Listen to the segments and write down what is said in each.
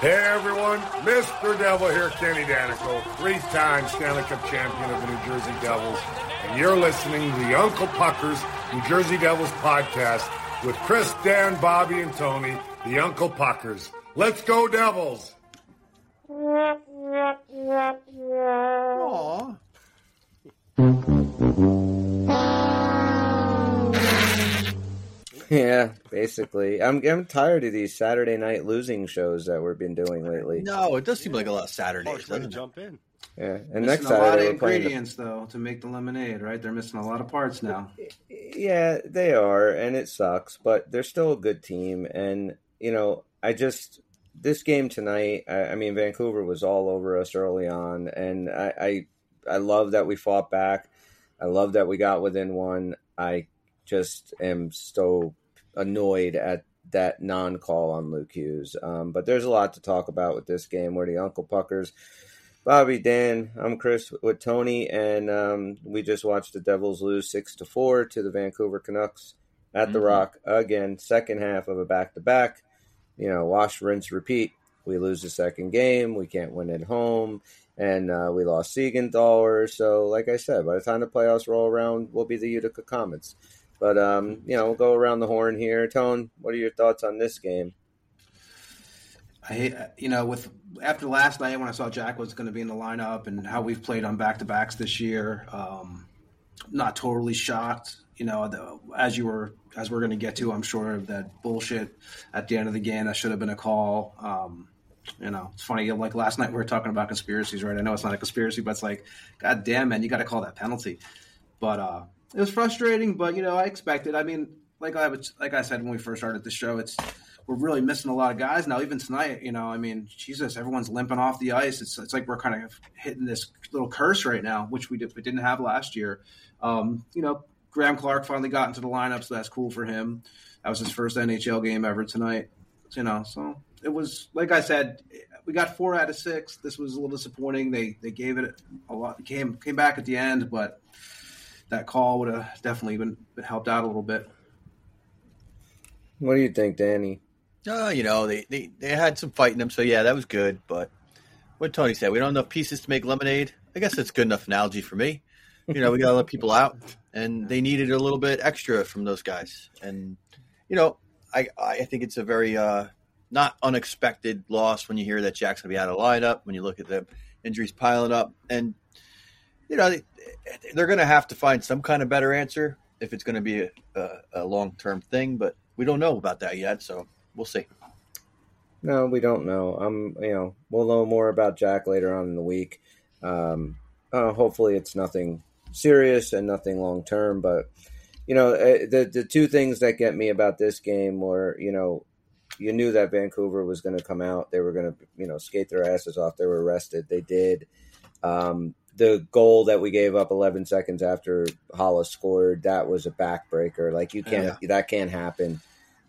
Hey everyone, Mr. Devil here, Kenny Daneyko, three-time Stanley Cup champion of the New Jersey Devils, and you're listening to the Uncle Puckers New Jersey Devils podcast with Chris, Dan, Bobby, and Tony, the Uncle Puckers. Let's go Devils! Aw. Yeah, basically. I'm I'm tired of these Saturday night losing shows that we've been doing lately. No, it does seem like a lot of Saturdays. Harsh way to jump in. Yeah, and Missing next a lot Saturday of we're playing. The, ingredients though to make the lemonade, right? They're missing a lot of parts now. yeah, they are, and it sucks, but they're still a good team. And you know, I just this game tonight. I, I mean, Vancouver was all over us early on, and I, I I love that we fought back. I love that we got within one. I just am so annoyed at that non-call on Luke Hughes. Um, but there's a lot to talk about with this game. Where the Uncle Puckers, Bobby, Dan, I'm Chris with Tony, and um, we just watched the Devils lose six to four to the Vancouver Canucks at the Rock again. Second half of a back-to-back. You know, wash, rinse, repeat. We lose the second game. We can't win at home. And uh, we lost Siegenthaler. So, like I said, by the time the playoffs roll around, we'll be the Utica Comets. But um, you know, we'll go around the horn here. Tone, what are your thoughts on this game? I you know, with after last night when I saw Jack was going to be in the lineup and how we've played on back to backs this year, um, not totally shocked. You know, the, as you were, as we're going to get to, I'm sure that bullshit at the end of the game. That should have been a call. Um, you know, it's funny. Like last night, we were talking about conspiracies, right? I know it's not a conspiracy, but it's like, God damn, man, you got to call that penalty. But uh, it was frustrating, but you know, I expected. I mean, like I was, like I said when we first started the show, it's we're really missing a lot of guys now. Even tonight, you know, I mean, Jesus, everyone's limping off the ice. It's it's like we're kind of hitting this little curse right now, which we, did, we didn't have last year. Um, you know, Graeme Clarke finally got into the lineup, so that's cool for him. That was his first NHL game ever tonight. You know, so it was like I said, we got four out of six. This was a little disappointing. They they gave it a lot. Came came back at the end, but that call would have definitely been, been helped out a little bit. What do you think, Danny? Uh, you know, they, they, they had some fight in them, so yeah, that was good. But what Tony said, we don't have enough pieces to make lemonade. I guess that's good enough analogy for me. You know, we got to let people out, and they needed a little bit extra from those guys. And, you know, I, I think it's a very uh, not unexpected loss when you hear that Jack's going to be out of lineup, when you look at the injuries piling up. And, you know, they, they're going to have to find some kind of better answer if it's going to be a, a, a long term thing, but we don't know about that yet, so we'll see. No, we don't know. Um, you know, we'll know more about Jack later on in the week. Um, uh, hopefully, it's nothing serious and nothing long term. But you know, uh, the the two things that get me about this game were, you know, you knew that Vancouver was going to come out. They were going to, you know, skate their asses off. They were arrested. They did. Um, the goal that we gave up 11 seconds after Hollis scored, that was a backbreaker. Like you can't, that can't happen.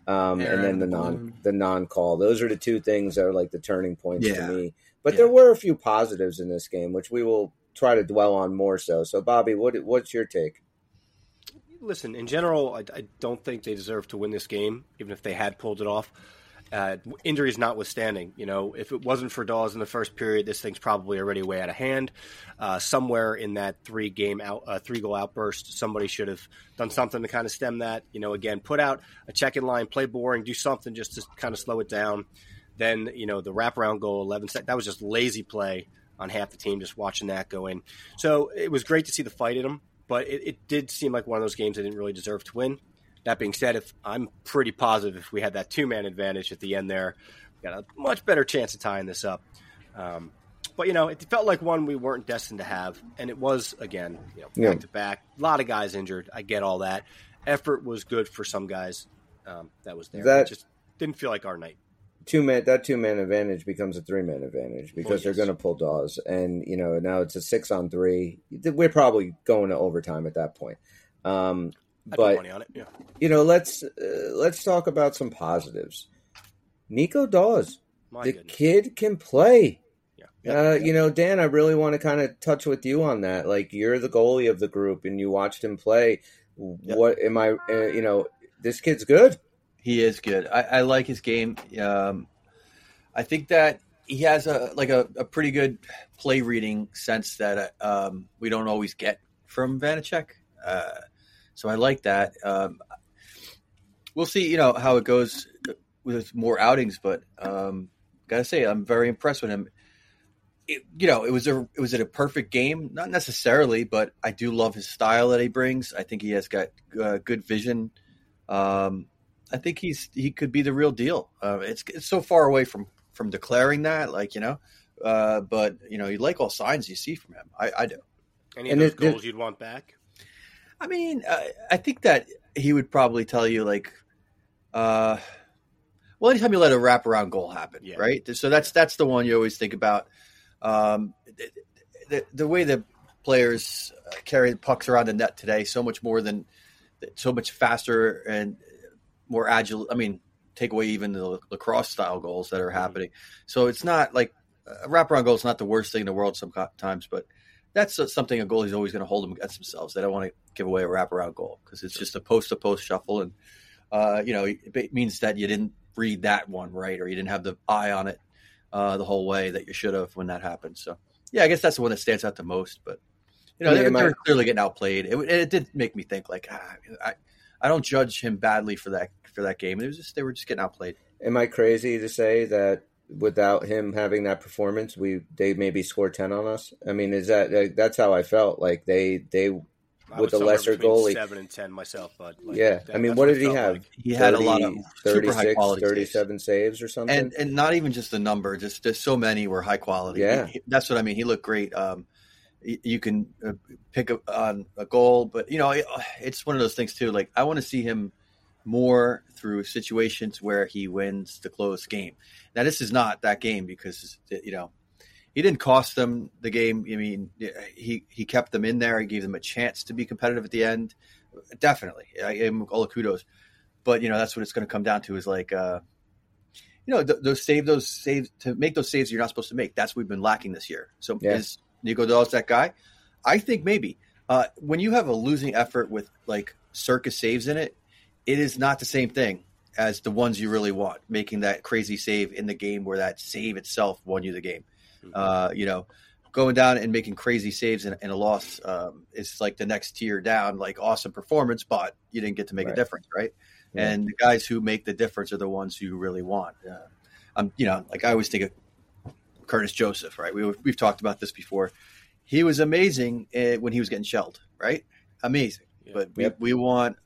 Um, and then the non the non call. Those are the two things that are like the turning points Yeah. for me. But Yeah. there were a few positives in this game, which we will try to dwell on more so. So, Bobby, what what's your take? Listen, in general, I, I don't think they deserve to win this game, even if they had pulled it off. Uh, injuries notwithstanding, you know, if it wasn't for Daws in the first period, this thing's probably already way out of hand. Uh, somewhere in that three game out, uh, three goal outburst, somebody should have done something to kind of stem that. You know, again, put out a check in line, play boring, do something just to kind of slow it down. Then, you know, the wraparound goal, 11 sec- that was just lazy play on half the team, just watching that go in. So it was great to see the fight in them, but it, it did seem like one of those games they didn't really deserve to win. That being said, if I'm pretty positive if we had that two man advantage at the end there, we got a much better chance of tying this up. Um, but you know, it felt like one we weren't destined to have, and it was again, you know, back to back. A lot of guys injured. I get all that. Effort was good for some guys. Um, that was there. That- it just didn't feel like our night. two man that two man advantage becomes a three man advantage because Well, yes. they're going to pull Daws, and you know now it's a six on three. We're probably going to overtime at that point. Um, I put but money on it. Yeah. you know, let's uh, let's talk about some positives. Nico Daws, My the goodness. kid can play. Yeah. Uh, you know, Dan, I really want to kind of touch with you on that. Like, you're the goalie of the group, and you watched him play. What am I? Uh, you know, this kid's good. He is good. I, I like his game. Um, I think that he has a like a, a pretty good play reading sense that uh, um, we don't always get from Vanecek. Uh, so I like that. Um, we'll see, you know, how it goes with more outings, but um, gotta say, I'm very impressed with him. It, you know, it was a it was it a perfect game? Not necessarily, but I do love his style that he brings. I think he has got uh, good vision. Um, I think he's he could be the real deal. Uh, it's it's so far away from from declaring that, like you know, uh, but you know, you like all signs you see from him. I, I do. Any And of those it- it- goals you'd want back? I mean, uh, I think that he would probably tell you like, uh, well, anytime you let a wraparound goal happen, Yeah. right? So that's that's the one you always think about. Um, the, the, the way the players uh, carry the pucks around the net today, so much more than, so much faster and more agile. I mean, take away even the lacrosse style goals that are happening. So it's not like a wraparound goal is not the worst thing in the world sometimes, but that's something a goalie's always going to hold them against themselves. They don't want to give away a wraparound goal because it's just a post to post shuffle, and uh, you know it means that you didn't read that one right, or you didn't have the eye on it uh, the whole way that you should have when that happened. So yeah, I guess that's the one that stands out the most. But you know Yeah, they, my- they're clearly getting outplayed. It, it did make me think like ah, I I don't judge him badly for that for that game. It was just they were just getting outplayed. Am I crazy to say that without him having that performance, we they maybe score ten on us? I mean, is that like, that's how I felt? Like they they I With was the lesser between goalie. seven and ten myself, but like, yeah. that- I mean, that's what it did he have? like. He had a lot of 30, high 36, quality saves. 37 saves or something. and and not even just the number, just just so many were high quality. Yeah. He- that's what I mean. He looked great. Um, you can uh, pick up on a goal, but you know it's one of those things too. Like I want to see him more through situations where he wins the close game. Now this is not that game because you know he didn't cost them the game. I mean he he kept them in there. He gave them a chance to be competitive at the end. Definitely, I gave him all the kudos. But you know that's what it's going to come down to is like. Uh, you know, th- those save those saves to make those saves you're not supposed to make. That's what we've been lacking this year. So Yeah. is Nico Daws that guy? I think maybe. Uh, when you have a losing effort with like circus saves in it, it is not the same thing as the ones you really want. Making that crazy save in the game where that save itself won you the game. Uh, you know, going down and making crazy saves in, in a loss um, is like the next tier down. Like awesome performance, but you didn't get to make Right. a difference, right? Yeah. And the guys who make the difference are the ones who you really want. Uh, I'm, you know, like I always think of Curtis Joseph, right? We, we've talked about this before. He was amazing uh, when he was getting shelled, right? Amazing. Yeah. But we, Yep. we want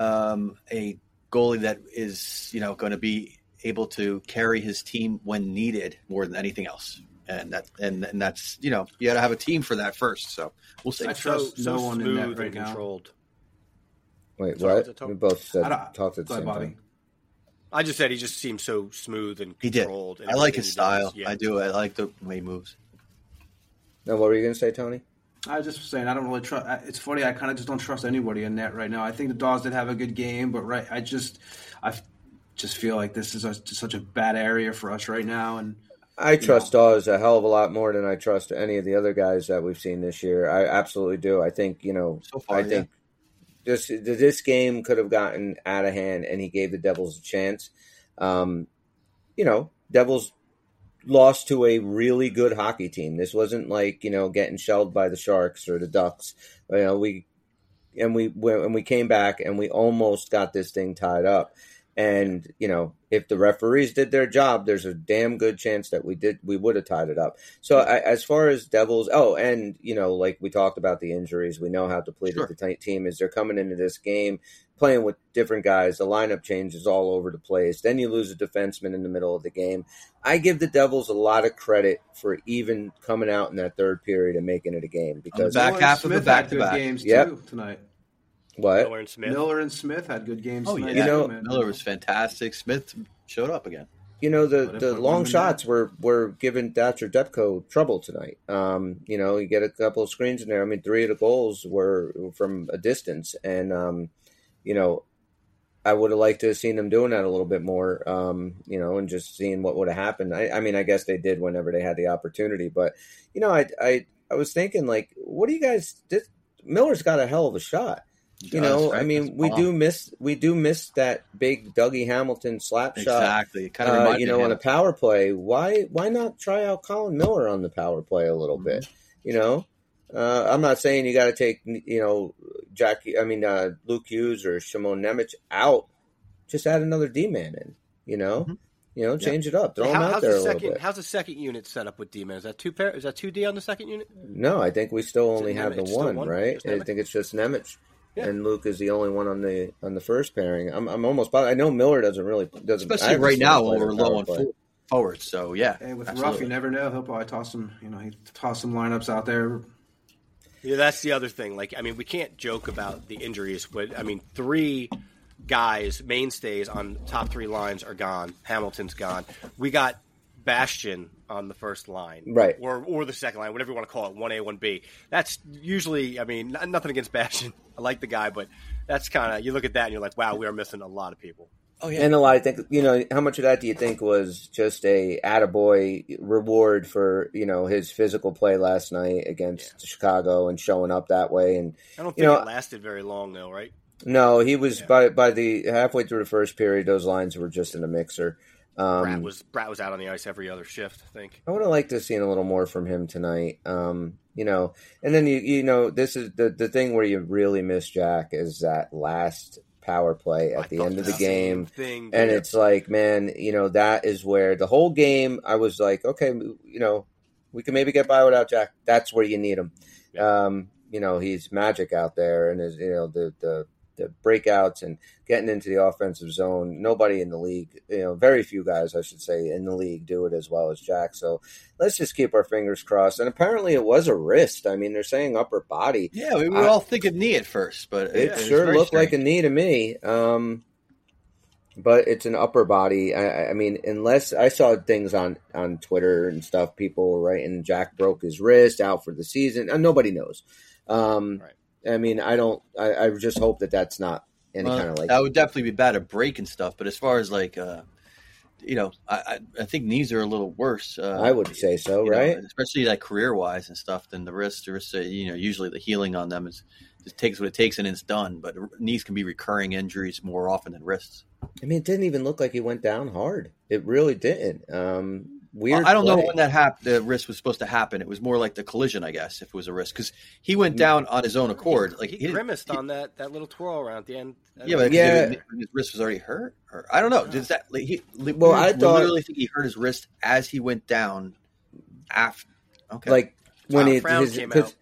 um, a goalie that is, you know, going to be able to carry his team when needed more than anything else. And that, and, and that's, you know, you got to have a team for that first. So we'll see. I trust so no one in that right and now. controlled. Wait, Sorry, what? it Tom? We both said talked at the same Bobby. time. I just said he just seems so smooth and controlled. He did. controlled. and I like his style. Yeah. I do. I like the way he moves. Now, what were you going to say, Tony? I was just saying I don't really trust. It's funny. I kind of just don't trust anybody in net right now. I think the Daws did have a good game, but right, I just, I just feel like this is a, such a bad area for us right now. And I trust Daws a hell of a lot more than I trust any of the other guys that we've seen this year. I absolutely do. I think you know. So far, I think this this game could have gotten out of hand, and he gave the Devils a chance. Um, you know, Devils lost to a really good hockey team. This wasn't like you know getting shelled by the Sharks or the Ducks. You know, we and we and we came back and we almost got this thing tied up. And you know, if the referees did their job, there's a damn good chance that we did we would have tied it up. So I, as far as Devils, oh, and you know, like we talked about the injuries, we know how depleted Sure. the t- team is. They're coming into this game playing with different guys. The lineup changes all over the place. Then you lose a defenseman in the middle of the game. I give the Devils a lot of credit for even coming out in that third period and making it a game because back Miller and half of the back-to-back. games Yep. too tonight. What Miller and Smith. Miller and Smith had good games. Oh tonight yeah, You know- Miller was fantastic. Smith showed up again. you know the the long shots were were giving Thatcher Demko trouble tonight. Um, you know, you get a couple of screens in there. I mean, three of the goals were from a distance, and um, you know, I would have liked to have seen them doing that a little bit more. Um, you know, and just seeing what would have happened. I, I mean, I guess they did whenever they had the opportunity, but you know, I I I was thinking like, what do you guys? This, Miller's got a hell of a shot. You Does, know, right? I mean, That's we bomb. do miss we do miss that big Dougie Hamilton slap shot exactly. Kind of uh, you know, me on a power play, why why not try out Colin Miller on the power play a little bit? You know, uh, I'm not saying you got to take you know Jack. I mean uh, Luke Hughes or Shimon Nemec out. Just add another D man in. You know, Mhm. you know, change it up. Throw How- him out how's there the a little second? bit. How's the second unit set up with D man? Is that two pair? Is that two D on the second unit? No, I think we still only have Nemec the one, one? right? Just I think it's just Nemec. Yeah. And Luke is the only one on the on the first pairing. I'm I'm almost. I know Miller doesn't really doesn't. Especially right now him when we're low on play. full forwards. So yeah, Hey, with absolutely. Ruff, you never know. He'll probably toss some. You know, he toss some lineups out there. Yeah, that's the other thing. Like, I mean, we can't joke about the injuries, but I mean, three guys, mainstays on top three lines are gone. Hamilton's gone. We got Bastian on the first line, Right. or or the second line, whatever you want to call it, one A, one B. That's usually, I mean, n- nothing against Bastian. I like the guy, but that's kind of you look at that and you're like, wow, we are missing a lot of people. Oh yeah, And a lot, I think, you know, how much of that do you think was just a attaboy reward for, you know, his physical play last night against Chicago and showing up that way? And I don't You think know- it lasted very long, though, right? no, he was by by the halfway through the first period, those lines were just in a mixer. Um, Bratt was Bratt was out on the ice every other shift. I think. I would have liked to have seen a little more from him tonight. Um, you know, and then you you know, this is the the thing where you really miss Jack is that last power play I at the end of the game. thing, and it's like man you know that is where the whole game i was like okay you know we can maybe get by without jack that's where you need him um you know he's magic out there and his you know the the the breakouts and getting into the offensive zone nobody in the league you know very few guys i should say in the league do it as well as jack so let's just keep our fingers crossed and apparently it was a wrist i mean they're saying upper body yeah. We were I- all thinking knee at first, but it was sure very looked like a knee to me. Um, but it's an upper body. I, I- mean, unless I saw things on on Twitter and stuff, people were writing Jack broke his wrist out for the season. And nobody knows. Um, Right. I mean, I don't. I, I just hope that that's not any Well, kind of like. that would definitely be bad at breaking stuff. But as far as like, uh, you know, I, I think knees are a little worse. Uh, I would say so, you know, right? especially like career wise and stuff. Than the wrists, the wrists, uh, you know, usually the healing on them is just takes what it takes and it's done. But knees can be recurring injuries more often than wrists. I mean, it didn't even look like he went down hard. It really didn't. Um, weird. I don't know when that hap- the wrist was supposed to happen. It was more like the collision, I guess, if it was a wrist, because he went mm. down on his own accord. Like he, didn't- grimaced he- on that, that little twirl around at the end. Yeah, but Yeah. yeah. his wrist was already hurt. Or I don't know. Does that? Like, he, Well, I thought- literally think he hurt his wrist as he went down. After, okay, like when Wow, he Frown his, came 'cause- out.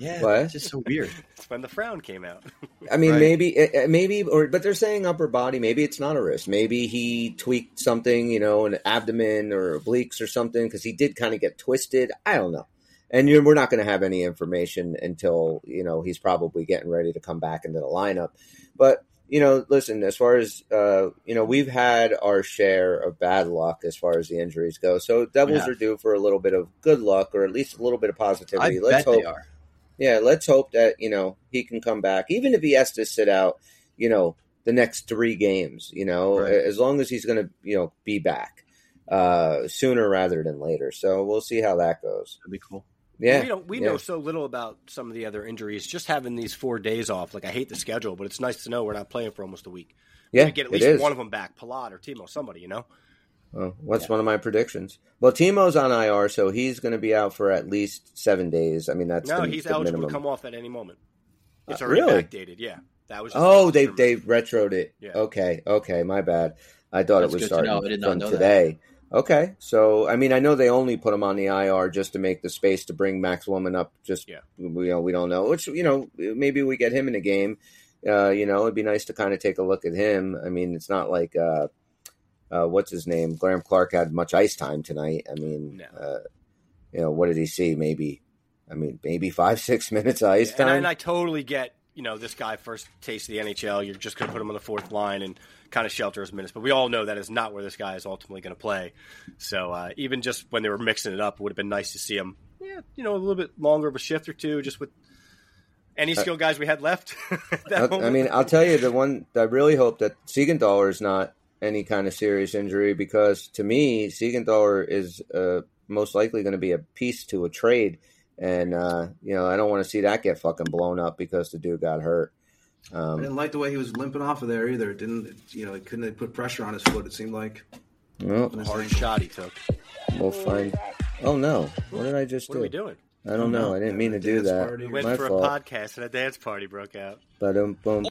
Yeah, What? it's just so weird. it's when the frown came out. I mean, Right. maybe, uh, uh, maybe, or but they're saying upper body. Maybe it's not a wrist. Maybe he tweaked something, you know, an abdomen or obliques or something because he did kind of get twisted. I don't know. And you're, we're not going to have any information until you know he's probably getting ready to come back into the lineup. But you know, listen, as far as uh, you know, we've had our share of bad luck as far as the injuries go. So Devils Yeah. are due for a little bit of good luck, or at least a little bit of I positivity. bet Let's hope they are. Yeah, let's hope that you know he can come back, even if he has to sit out. You know, the next three games. You know, Right. as long as he's going to you know be back uh, sooner rather than later. So we'll see how that goes. That'd be cool. Yeah, we don't. We yeah. know so little about some of the other injuries. Just having these four days off, like I hate the schedule, but it's nice to know we're not playing for almost a week. Yeah, to get at least one of them back, Palat or Timo, somebody, you know. Well, what's one of my predictions? Well, Timo's on IR, so he's going to be out for at least seven days. I mean, that's No, the, he's the eligible minimum. to come off at any moment. It's Uh, already really? backdated. Yeah, that was. Oh, they from- they retroed it. Yeah. Okay, okay, my bad. I thought That's it was good to starting know. I did not from know that. today. Okay, so I mean, I know they only put him on the IR just to make the space to bring Max Willman up. Just Yeah. we you know, we don't know. Which you know maybe we get him in a game. Uh, you know, it'd be nice to kind of take a look at him. I mean, it's not like uh, uh, what's his name? Graeme Clarke had much ice time tonight. I mean, No. uh, you know, what did he see? Maybe, I mean, maybe five six minutes of ice and, time. I, and I totally get, you know, this guy first taste of the NHL. You're just going to put him on the fourth line and kind of shelter his minutes. But we all know that is not where this guy is ultimately going to play. So uh, even just when they were mixing it up, it would have been nice to see him, yeah, you know, a little bit longer of a shift or two, just with any skill guys we had left. that I, I mean, I'll tell you the one I really hope that Siegenthaler is not any kind of serious injury because to me, Siegenthaler is uh, most likely going to be a piece to a trade, and uh, you know I don't want to see that get fucking blown up because the dude got hurt. I Um, didn't like the way he was limping off of there either. It didn't you know? He couldn't put pressure on his foot. It seemed like. well, hard shot he took. we'll find. Oh no! What did I just What do? What are we doing? I don't know. I didn't mean to do that. party. We went My for fault. a podcast and a dance party broke out. But um, boom.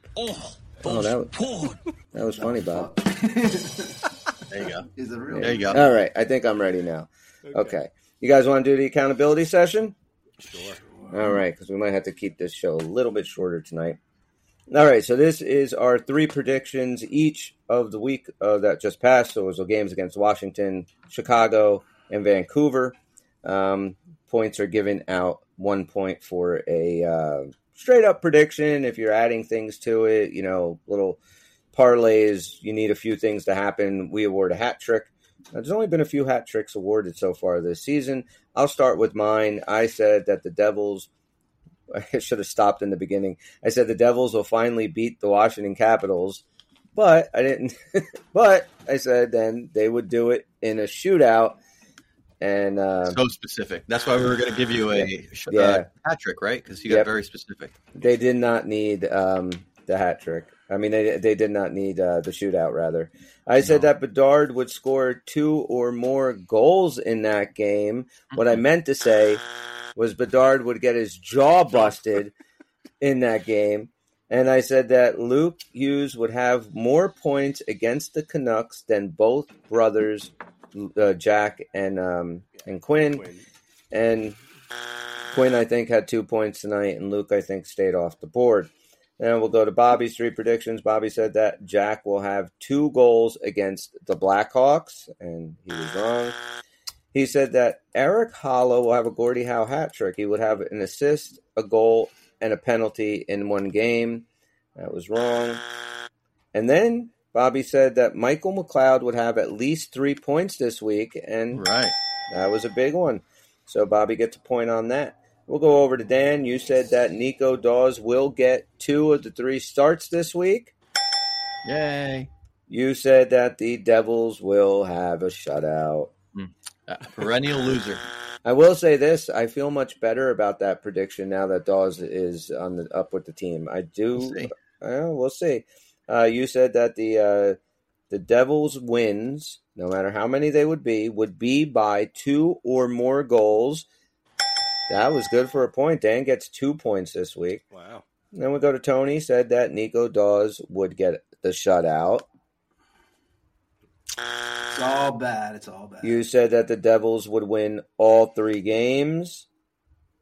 Oh, that was, that was funny, Bob. There you go. Is it real? There you go. All right, I think I'm ready now. Okay, you guys want to do the accountability session? Sure. All right, because we might have to keep this show a little bit shorter tonight. All right, so this is our three predictions each of the week uh, that just passed. So it was the games against Washington, Chicago, and Vancouver. Um, points are given out one point for a uh, straight up prediction. If you're adding things to it, you know, little parlays, you need a few things to happen. We award a hat trick. Now, there's only been a few hat tricks awarded so far this season. I'll start with mine. I said that the Devils. I should have stopped in the beginning. I said the Devils will finally beat the Washington Capitals, but I didn't. but I said then they would do it in a shootout, and uh, So specific. That's why we were going to give you a Yeah. uh, hat trick, right? Because you got Yep. very specific. they did not need um, the hat trick. I mean, they they did not need uh, the shootout. Rather, I said that Bedard would score two or more goals in that game. What I meant to say was Bedard would get his jaw busted in that game. And I said that Luke Hughes would have more points against the Canucks than both brothers, uh, Jack and um, and Quinn. Quinn. And Quinn, I think, had two points tonight, and Luke, I think, stayed off the board. And we'll go to Bobby's three predictions. Bobby said that Jack will have two goals against the Blackhawks, and he was wrong. He said that Erik Haula will have a Gordie Howe hat trick. He would have an assist, a goal, and a penalty in one game. That was wrong. And then Bobby said that Michael McLeod would have at least three points this week, and Right. that was a big one. So Bobby gets a point on that. We'll go over to Dan. You said that Nico Daws will get two of the three starts this week. Yay. You said that the Devils will have a shutout. Uh, perennial loser. I will say this: I feel much better about that prediction now that Daws is on the up with the team. I do. We'll see. Uh, we'll see. Uh, you said that the uh, the Devils' wins, no matter how many they would be, would be by two or more goals. That was good for a point. Dan gets two points this week. Wow. Then we go to Tony. Said that Nico Daws would get the shutout. It's all bad. It's all bad. You said that the Devils would win all three games.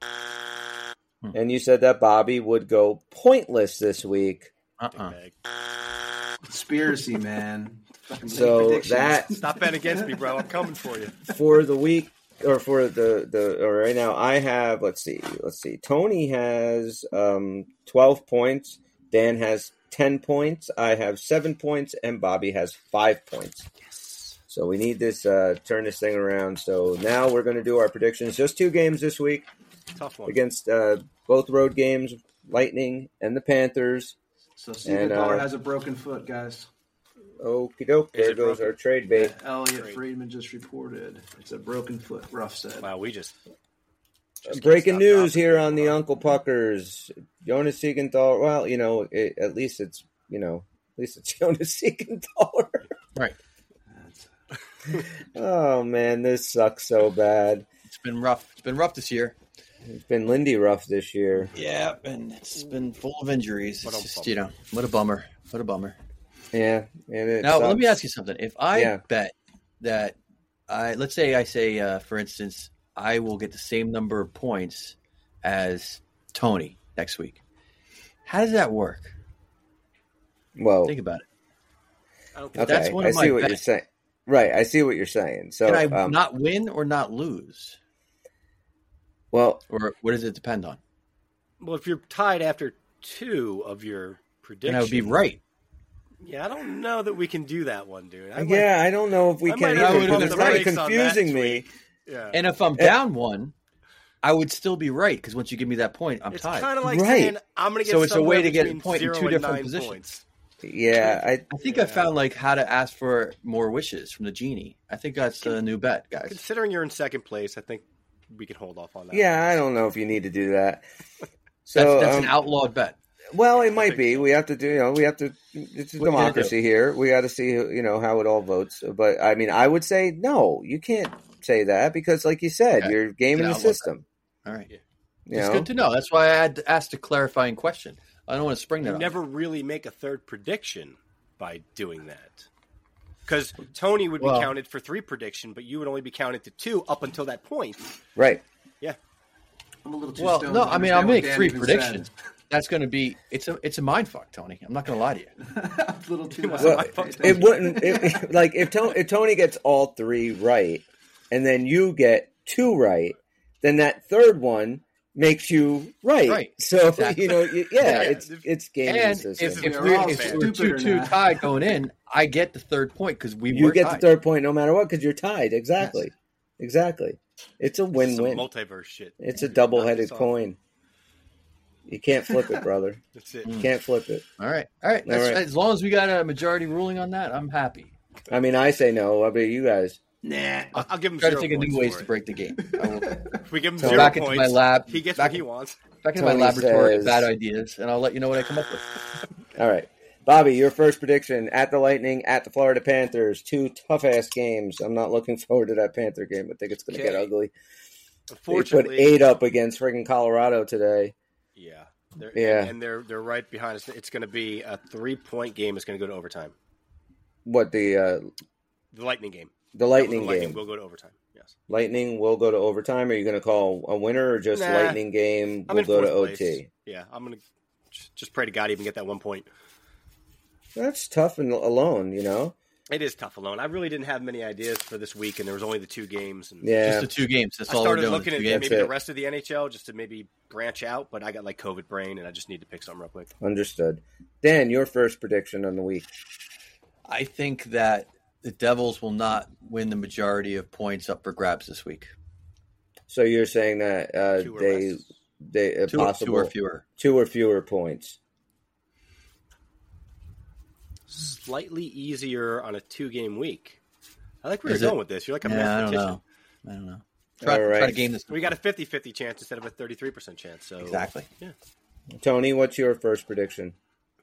Hmm. And you said that Bobby would go pointless this week. Uh-uh. Conspiracy, man. So predictions. that Stop betting against me, bro. I'm coming for you. for the week or for the the or right now I have let's see let's see Tony has um 12 points Dan has 10 points I have 7 points and Bobby has 5 points yes so we need this uh turn this thing around so now we're going to do our predictions just two games this week Tough one. against uh both road games Lightning and the Panthers So Steven And, uh, has a broken foot, guys. Okie doke Is there goes broken? our trade bait Elliotte Great. Friedman just reported it's a broken foot. Ruff said. Wow, we just. just Breaking news here on the. Uncle Puckers. Jonas Siegenthaler. Well, you know, it, at least it's you know, at least it's Jonas Siegenthaler. Right. Oh man, this sucks so bad. It's been rough. It's been rough this year. It's been Lindy Ruff this year. Yeah, and it's been full of injuries. What a It's just bummer. you know what a bummer. What a bummer. Yeah, and it Now let me ask you something. If I Yeah. bet that I let's say I say uh, for instance I will get the same number of points as Tony next week. How does that work? Well, Think about it. I don't think okay, that's one I of my see what you're bets. saying. Right, I see what you're saying. So, Can I um, not win or not lose, well, or what does it depend on? Well, if you're tied after two of your predictions, And I would be right. Yeah, I don't know that we can do that one, dude. I might- yeah, I don't know if we I can might either have to it's kind of brakes on that confusing me. yeah. And if I'm Eh. down one, I would still be right because once you give me that point, I'm it's tied. kind of like Right. saying I'm going to get So it's a way to get a point in zero two and different nine positions. Points. Yeah, I I think I found like how to ask for more wishes from the genie. I think that's a new bet, guys. Considering you're in second place, I think we can hold off on that. yeah, I don't know if you need to do that. So, that's um, an outlawed bet. well, it might be. so. We have to do. You know, we have to. It's a What democracy here. We got to see. You know how it all votes. But I mean, I would say no. You can't say that because, like you said, Okay. you're gaming the It's an outlaw system. All right. You It's know? good to know. That's why I had to ask a clarifying question. I don't want to spring that You on. never really make a third prediction by doing that. Because Tony would be Well- counted for three prediction, but you would only be counted to two up until that point. right. Yeah. I'm a little too Well, no, I mean I'll understand make Dan three predictions. said. That's going to be it's a it's a mind fuck, Tony. I'm not going to lie to you. I'm a little too. Much. Well, it wouldn't. It, like if Tony, if Tony gets all three right, and then you get two right, then that third one makes you right. Right. So Exactly. you know, y- yeah, Yeah. it's it's gaming And the if, system. if We're we're, all if fans. we're two two not. tied going in, I get the third point because we you were get tied. the third point no matter what because you're tied. Exactly. Exactly. It's a Some win-win. multiverse shit. It's a double-headed coin. You can't flip it, brother. That's it. You can't flip it. All right, all right. That's, All right. As long as we got a majority ruling on that, I'm happy. I mean, I say no. How about you guys? Nah. I'll, I'll give him Try to think of new ways for to break the game. If we give him So zero back into my lab. he gets back what he wants. back into my Tony laboratory of bad ideas, and I'll let you know what I come up with. All right. Bobby, your first prediction at the Lightning, at the Florida Panthers. Two tough ass games. I'm not looking forward to that Panther game. I think it's going to get Okay. ugly. They put eight up against friggin' Colorado today. Yeah, they're, Yeah. and, and they're they're right behind us. It's going to be a three point game. It's going to go to overtime. What the uh, The Lightning game. the Lightning the Lightning game? will go to overtime. Yes. Lightning will go to overtime. Are you going to call a winner or just Nah. Lightning game will go to fourth OT? place. Yeah, I'm going to just pray to God even get that one point. That's tough and alone, you know. It is tough alone. I really didn't have many ideas for this week, and there was only the two games. And Yeah, Just the two games. That's I all we're started doing. looking at games. maybe the rest of the NHL just to maybe branch out, but I got like COVID brain, and I just need to pick something real quick. understood. Dan, your first prediction on the week. I think that the Devils will not win the majority of points up for grabs this week. So you're saying that uh, Two they less. they uh, Two, possible two or fewer. two or fewer points. Slightly easier on a two game week. I like where Is you're it? going with this. You're like a Yeah, I don't mathematician. know. I don't know. Try, All try to game this. We got a 50 50 chance instead of a 33% chance. So Exactly. Yeah. Tony, what's your first prediction?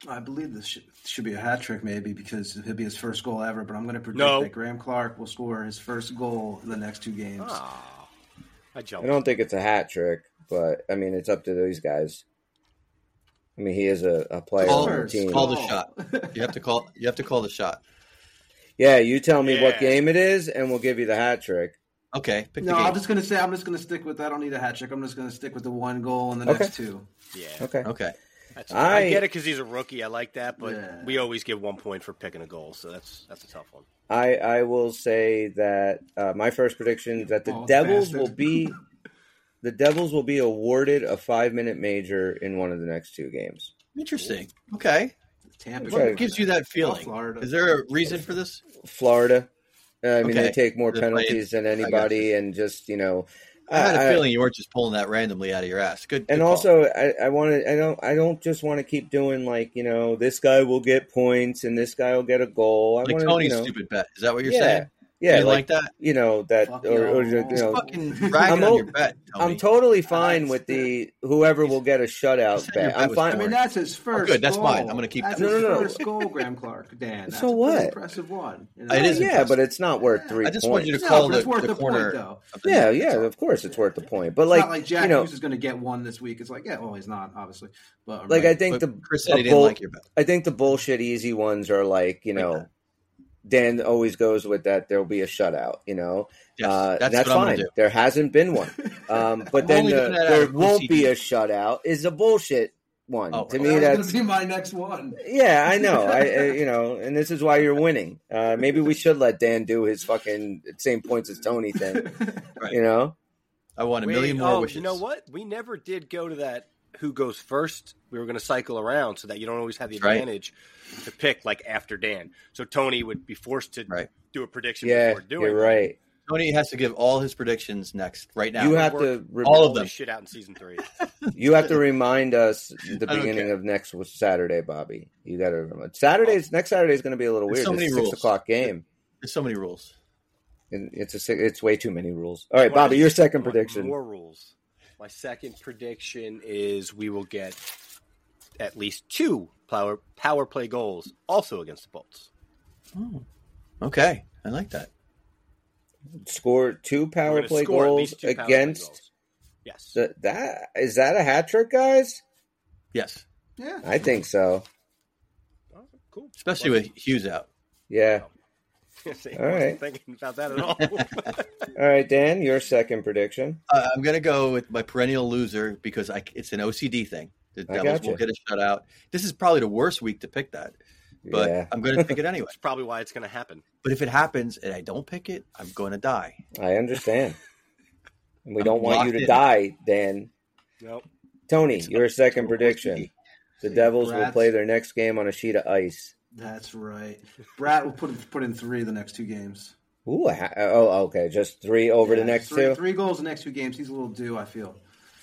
I believe this should, should be a hat trick, maybe because it'll be his first goal ever. But I'm going to predict No. that Graeme Clarke will score his first goal in the next two games. Ah, I I don't think it's a hat trick, but I mean it's up to these guys. I mean he is a, a player Call, on the team. call the Oh. shot. You have to call. You have to call the shot. Yeah, you tell me what game it is, and we'll give you the hat trick. Okay, pick No, the game. I'm just going to say I'm just going to stick with. I don't need a hat trick. I'm just going to stick with the one goal and the Okay. next two. Yeah. Okay. Okay. That's, I- I, get it because he's a rookie. I like that, but Yeah. we always give one point for picking a goal, so that's that's a tough one. I I will say that uh, my first prediction is that the Oh, Devils bastard. will be the Devils will be awarded a five minute major in one of the next two games. Interesting. Okay. Tampa. Okay. What gives you that feeling? Florida. Is there a reason for this? Florida. Uh, I mean, they take more They're playing- penalties than anybody, and just you know, I had a feeling you weren't just pulling that randomly out of your ass. Good. and good call. also I, I want to I don't I don't just want to keep doing like you know this guy will get points and this guy will get a goal. I like want Tony's you know, stupid bet. Is that what you're yeah, saying? Yeah, like, like, that? you know that, Fuck or, or, y'all. know, Fucking I'm on o- your bet. I'm totally fine Nice. with the whoever will get a shutout bet. bet I'm fine. I mean, that's his oh, first. good, that's goal. fine. I'm gonna keep That's that. his No, no, no. first goal, Graeme Clarke. Dan, that's So a what? Impressive one. You know? It is yeah, impressive. but it's not worth three I just points. wanted you to No, call but the, it's worth the the point, corner. though. yeah, yeah, of course it's worth the point. But It's like, not like Jack you know, Hughes is going to get one this week. It's like, yeah, well, he's not obviously, but like. I think the Chris said he a didn't like your bet. I think the bullshit easy ones are like you know, that. Dan always goes with that. There'll be a shutout. You know, Yes, uh, that's, that's, what I'm fine. do. There hasn't been one, um, but then the, doing that out there won't be a shutout. Is a bullshit one Oh, to okay. me. that's That's going to be my next one. Yeah, I know. I, I you know, and this is why you're winning. Uh, maybe we should let Dan do his fucking same points as Tony thing. Right. You know, I want a Wait, million more oh, wishes. You know what? We never did go to that who goes first. We were going to cycle around so that you don't always have the That's right. advantage to pick like after Dan. So Tony would be forced to Right. do a prediction yeah, before doing you're right. Tony has to give all his predictions next, right now. You have to re- all of All them. shit out in season three. you have to remind us the beginning care. of next was Saturday, Bobby. You got to remember Saturdays. Next Saturday is going to be a little There's weird. so it's many a six rules. o'clock game. There's so many rules. And it's a si- it's way too many rules. All right, Bobby, your second prediction. More rules. My second prediction is we will get at least two power power play goals, also against the Bolts. Hmm. Okay, I like that. Score two power play goals least two power play against goals. Yes. the, that. Is that a hat trick, guys? Yes, Yeah, I think so. Oh, cool. especially with Hughes out. Yeah. See, All right. wasn't thinking about that at all. All right, Dan, your second prediction. Uh, I'm gonna go with my perennial loser because I, it's an OCD thing. The I Devils gotcha. will get a shutout. This is probably the worst week to pick that, but yeah, I'm gonna pick it anyway. That's probably why it's going to happen. But if it happens and I don't pick it, I'm gonna die. I understand. And we I'm don't want you to in. die, Dan. Nope. Tony, It's your second OCD. prediction. The See, Devils will play their next game on a sheet of ice. That's right. Bratt will put put in three the next two games. Ooh, ha- oh, okay. Just three over the next three, two. Three goals the next two games. He's a little due. I feel.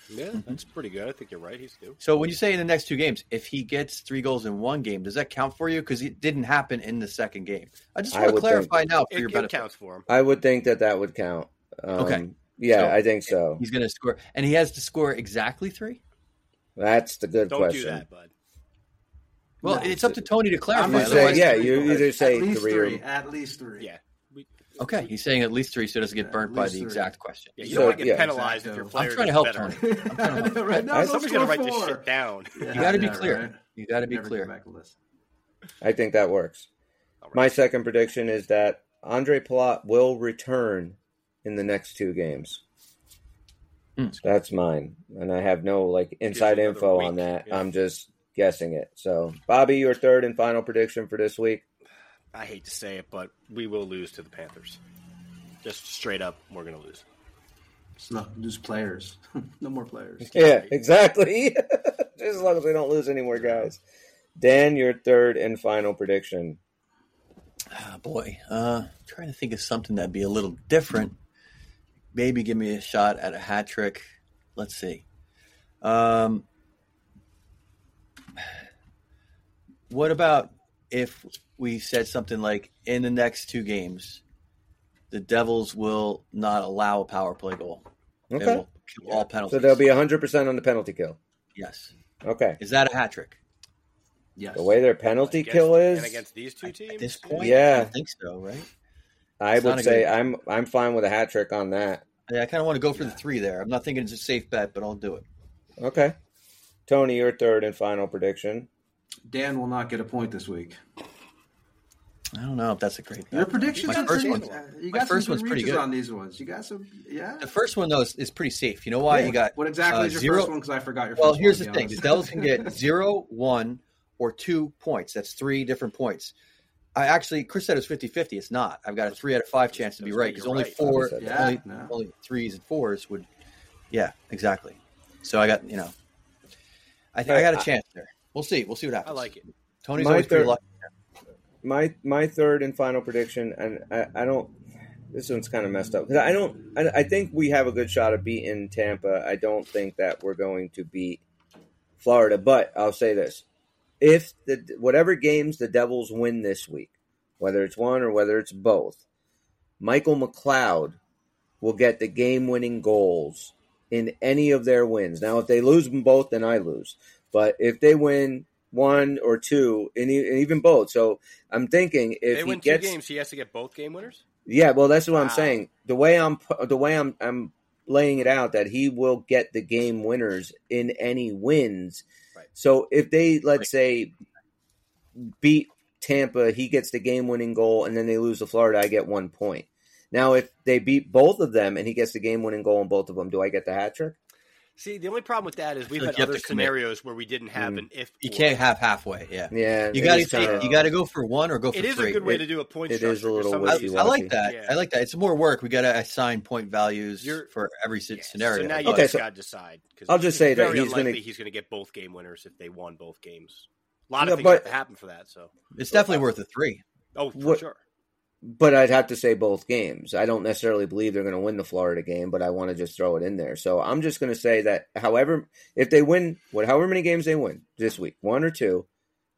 Yeah, that's pretty good. I think you're right. He's due. So when you say in the next two games, if he gets three goals in one game, does that count for you? Because it didn't happen in the second game. I just I want to clarify now for It, your it benefit. counts for him. I would think that that would count. Um, Okay. Yeah, So- I think so. He's going to score, and he has to score exactly three. That's the good Don't question. do that, bud. Well, No. it's up to Tony to clarify. I'm You say, yeah, you goals. either say at least three or- three. At least three. Yeah. Okay, he's saying at least three, so it doesn't get Yeah, burnt by the three. exact question. yeah, you So, don't want to get yeah. penalized if your Exacto. player I'm trying to help better. Tony. I'm trying to help. right now, Somebody's going to score write this shit down. Yeah, You got to be clear. right. You got to be Never clear. get back to list. I think that works. All right. My second prediction is that Andre Palat will return in the next two games. Hmm. That's mine, and I have no like inside info on that. yeah. I'm just guessing it. So, Bobby, your third and final prediction for this week. I hate to say it, but we will lose to the Panthers. Just straight up, we're going to lose. It's not just players. no more players. Yeah, exactly. just as long as we don't lose any more guys. Dan, your third and final prediction. Ah, boy, uh, trying to think of something that'd be a little different. Maybe give me a shot at a hat trick. Let's see. Um, what about if we said something like in the next two games, the Devils will not allow a power play goal. They Okay. will kill all penalties. So there'll be 100% on the penalty kill. yes. Okay. Is that a hat trick Yes. The way their penalty Against- kill is, and against these two teams at this point? Yeah. I think so. Right. I it's would say good- I'm I'm fine with a hat trick on that. Yeah, I kind of want to go for the three there. I'm not thinking it's a safe bet, but I'll do it. Okay. Tony, your third and final prediction. Dan will not get a point this week. I don't know if that's a great. Your predictions My first one- you my got first some one's pretty good. on these ones. You got some. Yeah. The first one though is, is pretty safe. You know why? Yeah. You got what exactly uh, is your zero- first one? Because I forgot your. Well, first here's one, the to be thing: the. Devils can get zero, one, or two points. That's three different points. I actually, Chris said it was 50-50. It's not. I've got a three out of five chance to be right right, because only right. four, Bobby said that. only, no. only threes and fours would. Yeah, exactly. So I got you know, I think I got a chance there. We'll see. We'll see what happens. I like it. Tony's My always pretty lucky. My my third and final prediction, and I, I don't. This one's kind of messed up because I don't. I, I think we have a good shot of beating Tampa. I don't think that we're going to beat Florida, but I'll say this: if the whatever games the Devils win this week, whether it's one or whether it's both, Michael McLeod will get the game winning goals in any of their wins. Now, if they lose them both, then I lose. But if they win one or two, and even both, so I'm thinking if they he win gets, two games, he has to get both game winners. yeah, well, that's what I'm saying. The way I'm the way I'm I'm laying it out that he will get the game winners in any wins. Right. So if they let's Right. say beat Tampa, he gets the game winning goal, and then they lose to Florida, I get one point. Now, if they beat both of them and he gets the game winning goal in both of them, do I get the hat trick? See, the only problem with that is we've feel had like other scenarios where we didn't have Mm. an if. You or. can't have halfway. Yeah. Yeah, You got to you got to go for one or go for three. It is three. a good way It- to do a point. it structure, is a little 'cause some I, wishy-washy. I like that. Yeah. I like that. It's more work. We got to assign point values You're- for every Yeah, scenario. So now you But Okay, just so- got to decide. 'cause I'll just say that he's gonna- he's going to get both game winners if they won both games. A lot of Yeah, things but- have to happen for that. So, it's definitely worth a three. oh, for What- sure. But I'd have to say both games. I don't necessarily believe they're going to win the Florida game, but I want to just throw it in there. So I'm just going to say that however, if they win, what, however many games they win this week, one or two,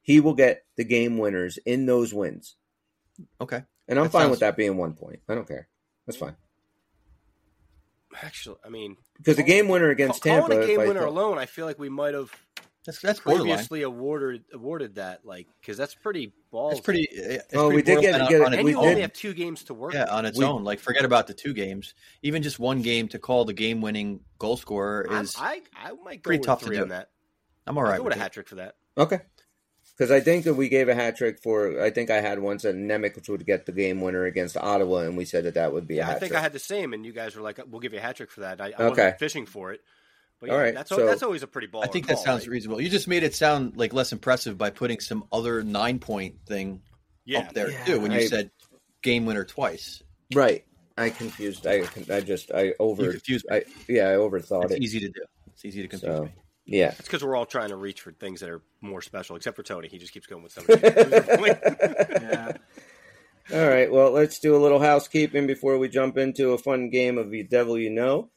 he will get the game winners in those wins. Okay. And I'm That fine sounds- with that being one point. I don't care. That's fine. Actually, I mean, Because the game winner against ca- calling Tampa, a game if I winner thought- alone, I feel like we might have That's that's borderline. previously awarded awarded that, like, because that's pretty balls. Eh, eh, it's pretty. It's Oh, pretty we did get- borderline get it- on, on and its you we only have two games to work. Yeah, with. on its We- own. Like, forget about the two games. Even just one game to call the game-winning goal scorer is. I, I, I might go pretty tough to do. that. I'm all right. I'll go with with a hat trick for that. Okay. Because I think that we gave a hat trick for, I think I had once that Nemec which would get the game winner against Ottawa, and we said that that would be a Yeah, hat I think trick. I had the same, and you guys were like, "We'll give you a hat trick for that." I, I Okay. wasn't fishing for it, but yeah, All right, that's so- that's always a pretty ball. I think that sounds reasonable. You just made it sound like less impressive by putting some other nine-point thing Yeah, up there Yeah, too. When you I- said game winner twice, Right. I confused. I I just I over. You confused me. I yeah. I overthought it's it. easy to do. It's easy to confuse So me. yeah. It's because we're all trying to reach for things that are more special, except for Tony. He just keeps going with something. Yeah. All right. Well, let's do a little housekeeping before we jump into a fun game of the devil you know.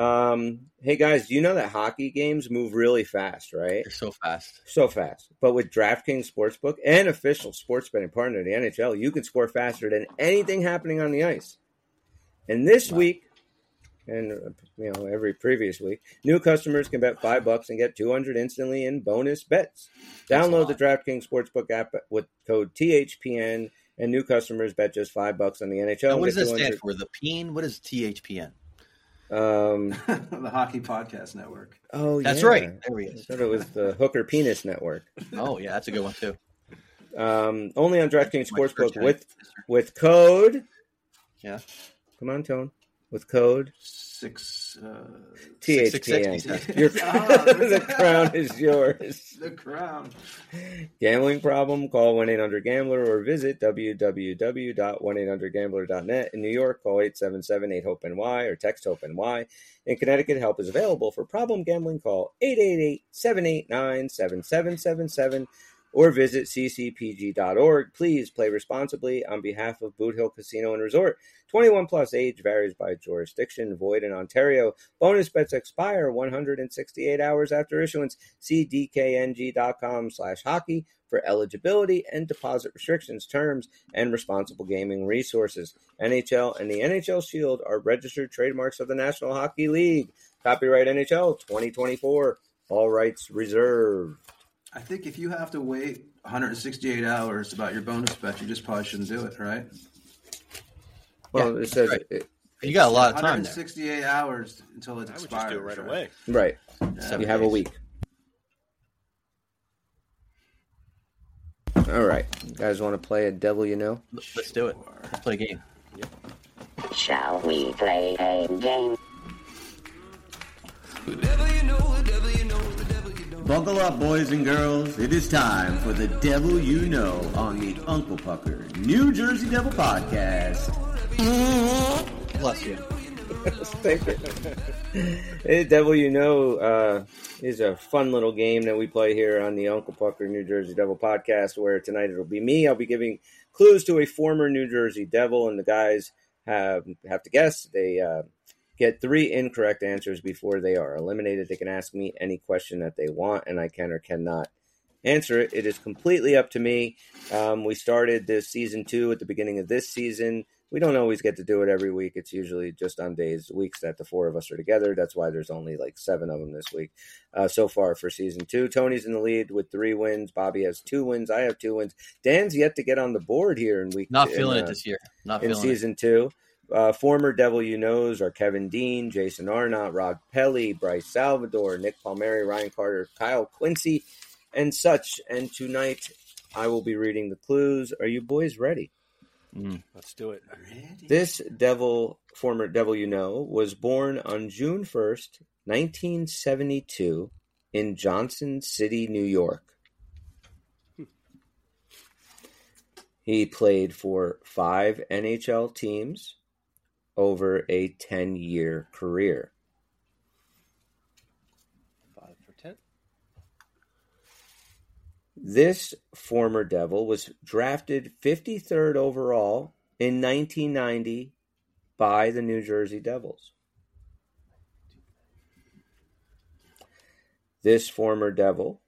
Um, hey guys, do you know that hockey games move really fast, right? They're so fast. So fast. But with DraftKings Sportsbook, an official sports betting partner of the NHL, you can score faster than anything happening on the ice. And this week, and you know every previous week, new customers can bet five bucks and get two hundred instantly in bonus bets. That's Download the. DraftKings Sportsbook app with code THPN, and new customers bet just five bucks on the NHL. Now, and what does that stand for? The peen? What is THPN? Um, the Hockey Podcast Network. oh, That's yeah. right. There he I is. thought it was the Hooker Penis Network. Oh yeah, that's a good one too. Um, only on DraftKings Sportsbook with with code. Yeah. Come on, Tone. With code Six. Uh, THPN. Your, Ah, the crown is yours. the crown. Gambling problem? Call 1 800 Gambler or visit www.1800Gambler.net. In New York, call 877 8 HOPE NY or text HOPE NY. In Connecticut, help is available for problem gambling. Call 888 789 7777 or visit ccpg.org. Please play responsibly on behalf of Boot Hill Casino and Resort. 21 plus age varies by jurisdiction, void in Ontario. Bonus bets expire 168 hours after issuance. See dkng.com slash hockey for eligibility and deposit restrictions, terms, and responsible gaming resources. NHL and the NHL Shield are registered trademarks of the National Hockey League. Copyright NHL 2024. All rights reserved. I think if you have to wait 168 hours about your bonus bet, you just probably shouldn't do it, right? Well, it says right. it, You got a lot of time there. 168 hours until it I would expires. just do it right away. right. Seven You have a week. All right, you guys want to play a devil you know? Let's do it. Let's play a game. Shall we play a game? Buckle up, boys and girls. It is time for the Devil You Know on the Uncle Pucker New Jersey Devil Podcast. Bless you. Thank you. hey, Devil You Know uh, is a fun little game that we play here on the Uncle Pucker New Jersey Devil podcast. Where tonight it'll be me. I'll be giving clues to a former New Jersey Devil, and the guys have have to guess. They uh, get three incorrect answers before they are eliminated. They can ask me any question that they want, and I can or cannot answer it. It is completely up to me. Um, we started this season two at the beginning of this season. we don't always get to do it every week. It's usually just on days, weeks that the four of us are together. That's why there's only like seven of them this week uh, so far for season two. Tony's in the lead with three wins. Bobby has two wins. I have two wins. Dan's yet to get on the board here in week. Not feeling in, it uh, this year. Not in feeling it. season two. Uh, former Devil You Knows are Kevin Dean, Jason Arnott, Rod Pelley, Bryce Salvador, Nick Palmieri, Ryan Carter, Kyle Quincey, and such. And tonight I will be reading the clues. Are you boys ready? Let's do it. This devil, former devil you know, was born on June 1st, 1972, in Johnson City, New York. He played for five NHL teams over a 10 year career. Five for ten. This former Devil was drafted 53rd overall in 1990 by the New Jersey Devils. This former Devil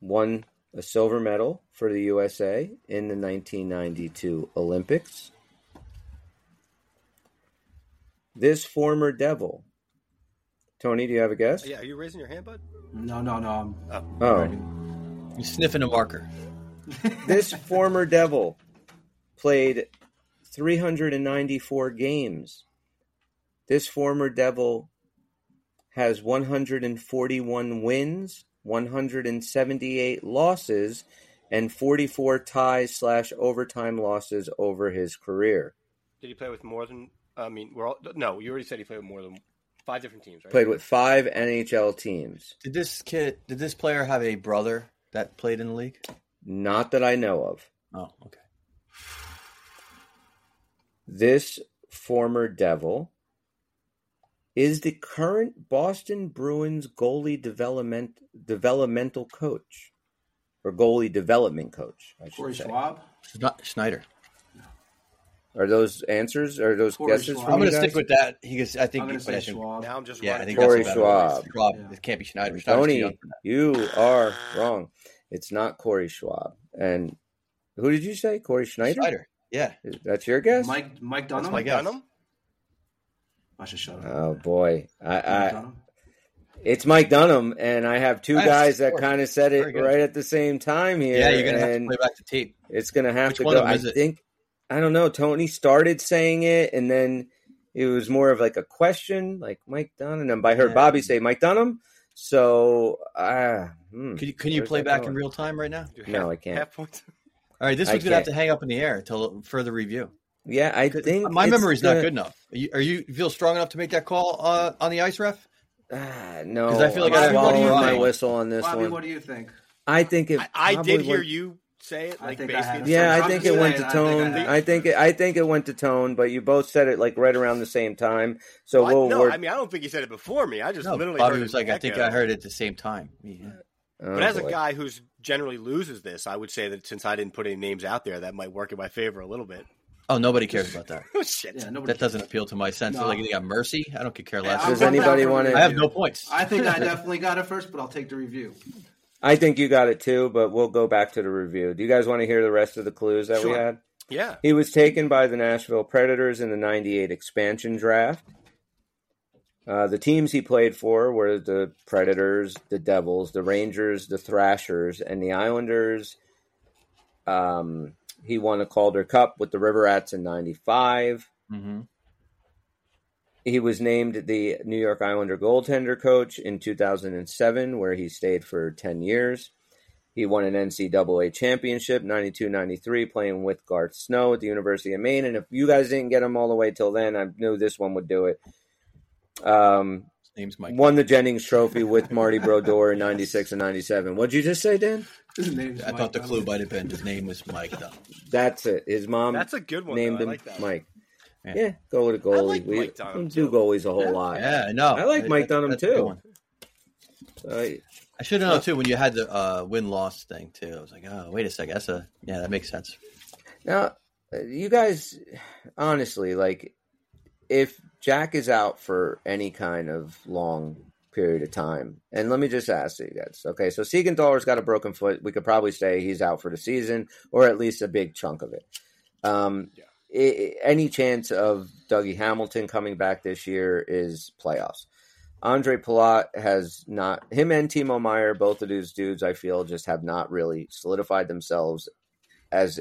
won a silver medal for the USA in the 1992 Olympics. This former Devil. Tony, do you have a guess? Yeah, are you raising your hand, bud? No, no, no. I'm, Oh. oh. He's sniffing a marker. this former devil played 394 games. This former devil has 141 wins, 178 losses, and 44 ties slash overtime losses over his career. Did he play with more than? I mean, we're all no. You already said he played with more than five different teams, right? Played with five NHL teams. Did this kid? Did this player have a brother that played in the league? Not that I know of. Oh, okay. This former devil is the current Boston Bruins goalie development developmental coach or goalie development coach. I should Corey say. Schwab. Schne- Schneider. Are those answers? Are those Corey guesses? Schwab. from I'm going to stick with that. He gets. I think. I'm going but to I say think- Schwab. Now I'm just Yeah, I think Corey that's the about. Schwab. Schwab. Yeah. It can't be Schneider. Schneider's Tony, young for that. you are wrong. It's not Corey Schwab. And who did you say? Cory Schneider? Schneider. Yeah. That's your guess? Mike Mike Dunham. my guess. Dunham? I should shut up. Oh boy, I, I it's Mike Dunham, and I have two Nice. guys that kind of said it right at the same time here. Yeah, you're going to have to play back the tape. It's gonna have Which to one go. of them I it? think I don't know. Tony started saying it, and then it was more of like a question, like Mike Dunham. And I heard Yeah. Bobby say Mike Dunham. So, uh, hmm, Can you, can you play back going? in real time right now? Do No, half- I can't. Half points. All right, this one's going to have to hang up in the air until further review. Yeah, I think My it's memory's not gonna- good enough. Are you, are you feel strong enough to make that call uh, on the ice ref? No, no, 'Cause I feel like I'm everybody- swallowing my whistle on this Bobby, one. what do you think? I think if I, I did hear went- you say it, like think I basically. had the a Yeah, I think it went to saying, I think I tone. I think it. I think it went to tone, but you both said it like right around the same time. So Well, I- we'll. no, work- I mean, I don't think you said it before me. I just No, literally Bobby heard was it like, I think. I heard it at the same time. Yeah. oh, But as a guy who's generally loses this, I would say that since I didn't put any names out there, that might work in my favor a little bit. Oh, nobody cares about that. Oh shit! Yeah, nobody. That doesn't appeal to my sense. No. Like they got mercy. I don't care less. I'm Does anybody wanna- I have no points. I think I definitely got it first, but I'll take the review. I think you got it too, but we'll go back to the review. Do you guys want to hear the rest of the clues that we had? Yeah. He was taken by the Nashville Predators in the 98 expansion draft. Uh, the teams he played for were the Predators, the Devils, the Rangers, the Thrashers, and the Islanders. Um, he won a Calder Cup with the River Rats in 95. Mm-hmm. He was named the New York Islander goaltender coach in 2007, where he stayed for 10 years. He won an NCAA championship, 92 93, playing with Garth Snow at the University of Maine. And if you guys didn't get him all the way till then, I knew this one would do it. Um, His name's Mike. won the Jennings Trophy with Marty Brodeur in 96 and 97. What'd you just say, Dan? His name's I Mike thought the Dunham. clue might have been his name was Mike. Though. That's it. His mom That's a good one. named though. I him like that. Mike. Yeah. Yeah. go with a goalie. I like we Mike Dunham, do too. goalies a whole lot. Yeah, I know. I like Mike Dunham, that's a good too. one. I should have known too when you had the uh, win loss thing too. I was like, oh, wait a second. That's a yeah, that makes sense. Now, uh, you guys, honestly, like, if Jack is out for any kind of long period of time, and let me just ask you guys, okay, so Siegenthaler's got a broken foot. We could probably say he's out for the season, or at least a big chunk of it. Um, i any chance of Dougie Hamilton coming back this year is playoffs. Ondrej Palat has not him and Timo Meier, both of these dudes, I feel, just have not really solidified themselves as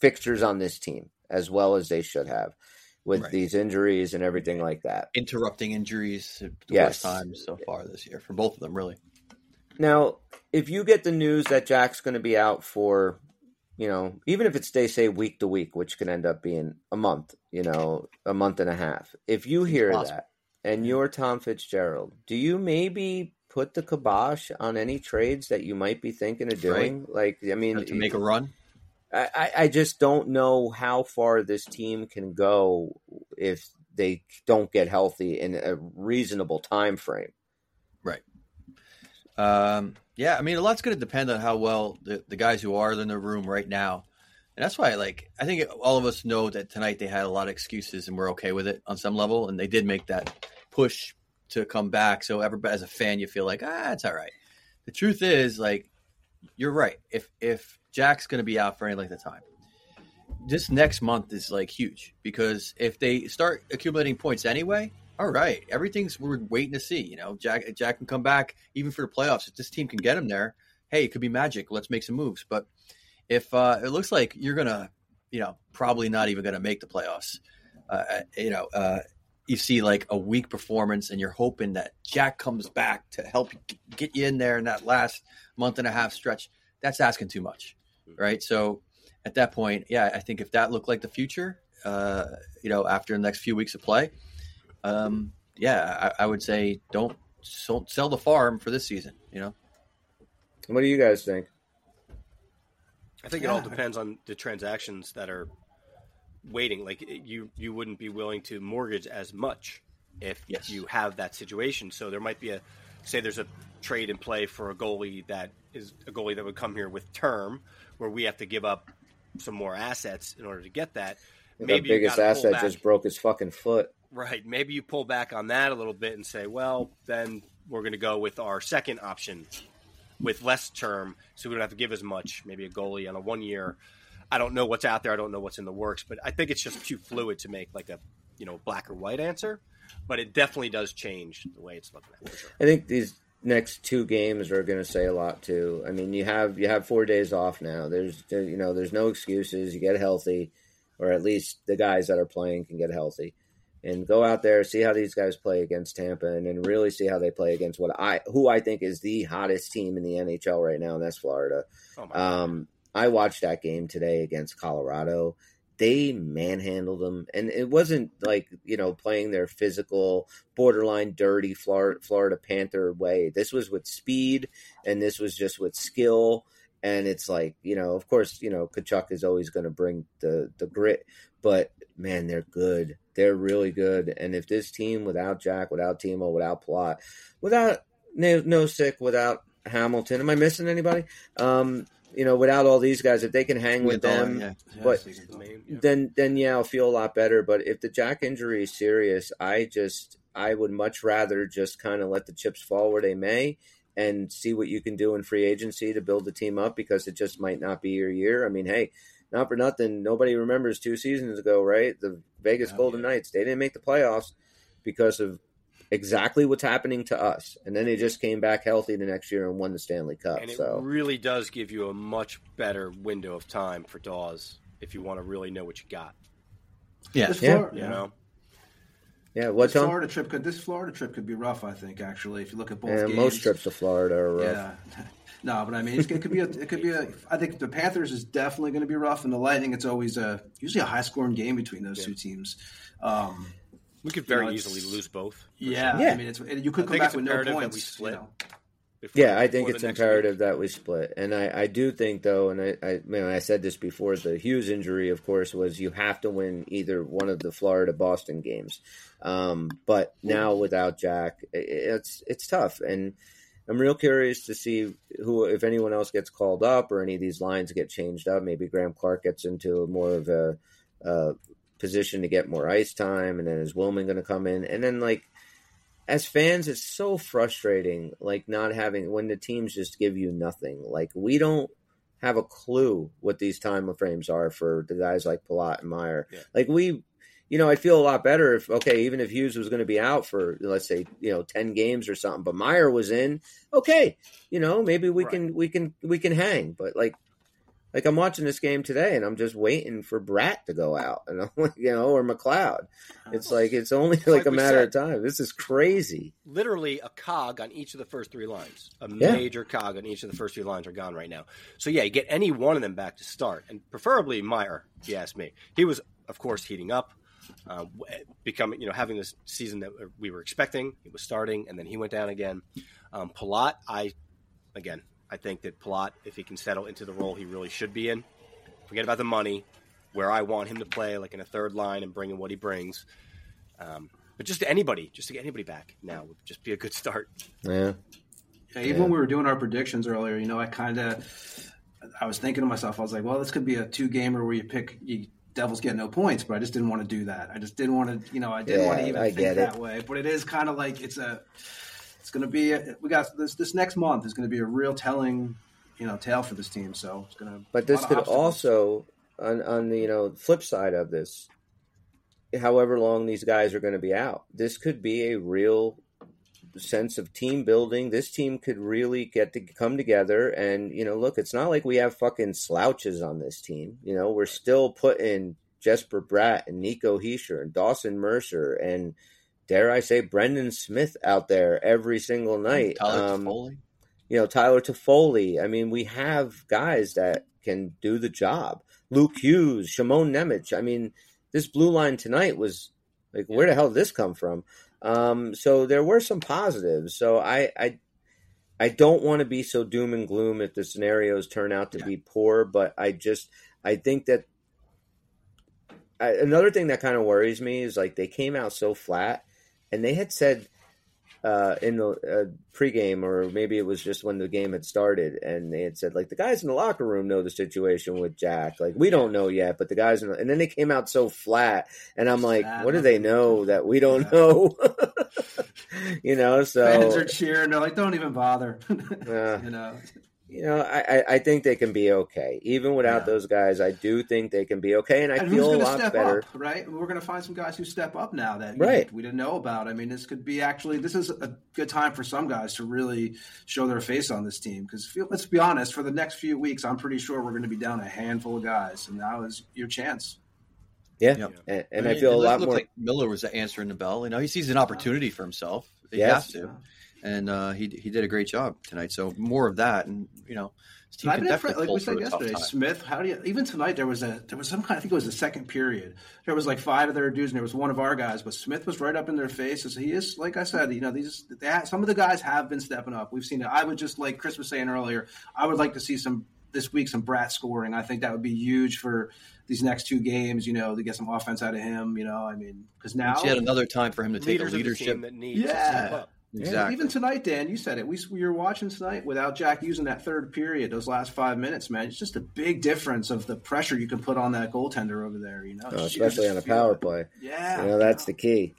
fixtures on this team as well as they should have with Right. these injuries and everything like that. Interrupting injuries the Yes. worst times so far this year for both of them, really. Now, if you get the news that Jack's going to be out for, you know, even if it's they say week to week, which can end up being a month, you know, a month and a half. If you hear that and you're Tom Fitzgerald, do you maybe put the kibosh on any trades that you might be thinking of doing? Like, I mean, to make a run. I- I just don't know how far this team can go if they don't get healthy in a reasonable time frame. Um, yeah, I mean, a lot's going to depend on how well the, the guys who are in the room right now. And that's why, like, I think all of us know that tonight they had a lot of excuses and we're okay with it on some level. And they did make that push to come back. So, everybody, as a fan, you feel like, ah, it's all right. The truth is, like, you're right. If if Jack's going to be out for any length of time, this next month is like huge because if they start accumulating points anyway, all right, everything's we're waiting to see. You know, Jack Jack can come back even for the playoffs if this team can get him there. Hey, it could be magic. Let's make some moves. But if uh, it looks like you're gonna, you know, probably not even gonna make the playoffs, uh, you know, uh, you see like a weak performance, and you're hoping that Jack comes back to help get you in there in that last month and a half stretch. That's asking too much, right? So at that point, yeah, I think if that looked like the future, uh, you know, after the next few weeks of play, um, yeah, I, I would say don't don't sell the farm for this season. You know, What do you guys think? I think it all depends on the transactions that are waiting. Like you, you wouldn't be willing to mortgage as much if Yes. you have that situation. So there might be a say there's a trade in play for a goalie that is a goalie that would come here with term, where we have to give up some more assets in order to get that. the Maybe you biggest asset just broke his fucking foot. Right. Maybe you pull back on that a little bit and say, well, then we're going to go with our second option with less term, so we don't have to give as much. Maybe a goalie on a one year. I don't know what's out there. I don't know what's in the works, but I think it's just too fluid to make like a you know black or white answer. But it definitely does change the way it's looking at. I think these next two games are going to say a lot too. I mean, you have you have four days off now. There's there- you know there's no excuses. You get healthy, or at least the guys that are playing can get healthy, and go out there see how these guys play against Tampa, and then really see how they play against what I who I think is the hottest team in the NHL right now, and that's Florida. Oh. Um, I watched that game today against Colorado. They manhandled them, and it wasn't like you know playing their physical, borderline dirty Florida, Florida Panther way. This was with speed, and this was just with skill. And it's like you know, of course, you know, Tkachuk is always going to bring the the grit, but man, they're good. They're really good. And if this team without Jack, without Timo, without Palat, without no, no sick, without Hamilton, am I missing anybody? Um, you know, without all these guys, if they can hang with them, yeah. but The main- yeah. then then yeah, I'll feel a lot better. But if the Jack injury is serious, I just I would much rather just kind of let the chips fall where they may and see what you can do in free agency to build the team up because it just might not be your year. I mean, hey, not for nothing, nobody remembers two seasons ago, right? The Vegas Oh, Golden yeah. Knights, they didn't make the playoffs because of exactly what's happening to us. And then they just came back healthy the next year and won the Stanley Cup. and it so really does give you a much better window of time for Daws if you want to really know what you got. Yeah, This Yeah. You know, yeah, what this Tom? Florida trip could this Florida trip could be rough. I think actually, if you look at both Yeah, games, most trips to Florida are rough. Yeah. No, but I mean, it's, it could be a. It could be a. I think the Panthers is definitely going to be rough, and the Lightning. It's always a usually a high scoring game between those two teams. Um, we could very You know, easily lose both. yeah, sure. Yeah. I mean, it's you could I come back with no imperative that points. we split. you know. before- Yeah, I think it's the next imperative that we split, and I, I do think though, and I, I, man, I said this before. The Hughes injury, of course, was you have to win either one of the Florida Boston games. Um, but now without Jack, it's it's tough, and I'm real curious to see who, if anyone else gets called up or any of these lines get changed up. Maybe Graeme Clarke gets into more of a, uh position to get more ice time, and then is Willman going to come in, and then like as fans, it's so frustrating, like not having when the teams just give you nothing. Like we don't have a clue what these time frames are for the guys like Palat and Meier. Yeah. Like we, you know, I'd feel a lot better if okay, even if Hughes was going to be out for let's say you know ten games or something, but Meier was in. Okay, you know, maybe we Right. can we can we can hang, but like. Like I'm watching this game today, and I'm just waiting for Bratt to go out, and I'm like, you know, or McLeod. It's like it's only like, like a matter said. of time. This is crazy. literally a cog on each of the first three lines. A Yeah. major cog on each of the first three lines are gone right now. So yeah, you get any one of them back to start, and preferably Meier. If you ask me, he was of course heating up, uh, becoming you know having this season that we were expecting. He was starting, and then he went down again. Um, Palat, I again, I think that Palat, if he can settle into the role he really should be in, forget about the money. Where I want him to play, like in a third line, and bring in what he brings. Um, but just to anybody, just to get anybody back now would just be a good start. Yeah. Yeah, even when we were doing our predictions earlier, you know, I kind of, I was thinking to myself, I was like, well, this could be a two gamer where you pick, you Devils get no points, but I just didn't want to do that. I just didn't want to, you know, I didn't want to even I think get it. that way. But it is kind of like it's a, it's going to be, a, we got this this next month is going to be a real telling, you know, tale for this team. So it's going to. But this could also, on on the you know flip side of this, however long these guys are going to be out, this could be a real sense of team building. This team could really get to come together, and you know, look, it's not like we have fucking slouches on this team. You know, we're still putting Jesper Bratt and Nico Hischier and Dawson Mercer and dare I say Brendan Smith out there every single night. Tyler Um, you know, Tyler Toffoli. I mean, we have guys that can do the job. Luke Hughes, Shimon Nemec. I mean, this blue line tonight was like, where the hell did this come from? Um, so there were some positives. So I, I, I don't want to be so doom and gloom if the scenarios turn out to be poor, but I just, I think that I, another thing that kind of worries me is like they came out so flat, and they had said uh, in the uh, pregame, or maybe it was just when the game had started, and they had said like the guys in the locker room know the situation with Jack. Like we don't know yet, but the guys, in the, and then they came out so flat, and I'm like, what do they know that we don't know? you know, so Fans are cheering. They're like, don't even bother. Uh, you know, you know, I, I, I think they can be okay. Even without Yeah. those guys, I do think they can be okay, and I and feel a lot step better. up, right? We're going to find some guys who step up now that Right. we didn't know about. I mean, this could be actually this is a good time for some guys to really show their face on this team because let's be honest, for the next few weeks, I'm pretty sure we're going to be down a handful of guys, and now is your chance. Yeah, Yep. and, and I I feel it a lot more. like Miller was answering the bell. You know, he sees an opportunity for himself. He Yes. has to, and uh, he he did a great job tonight. So more of that, and you know, his team I've can been definitely impressed, like we said tough yesterday. time. Smith, how do you? Even tonight, there was a there was some kind. I think it was the second period. There was like five of their dudes, and there was one of our guys. But Smith was right up in their faces. He is, like I said, you know, these they have, some of the guys have been stepping up. We've seen it. I would just like Chris was saying earlier. I would like to see some this week some Bratt scoring. I think that would be huge for these next two games. You know, to get some offense out of him. You know, I mean, because now It's yet another time for him to take Leaders a the leadership. team that need to Yeah. Up. Yeah, even tonight, Dan, you said it. We, we were watching tonight without Jack using that third period, those last five minutes, man. It's just a big difference of the pressure you can put on that goaltender over there. You know, Oh, especially on a power it. play. Yeah, You know, that's the key.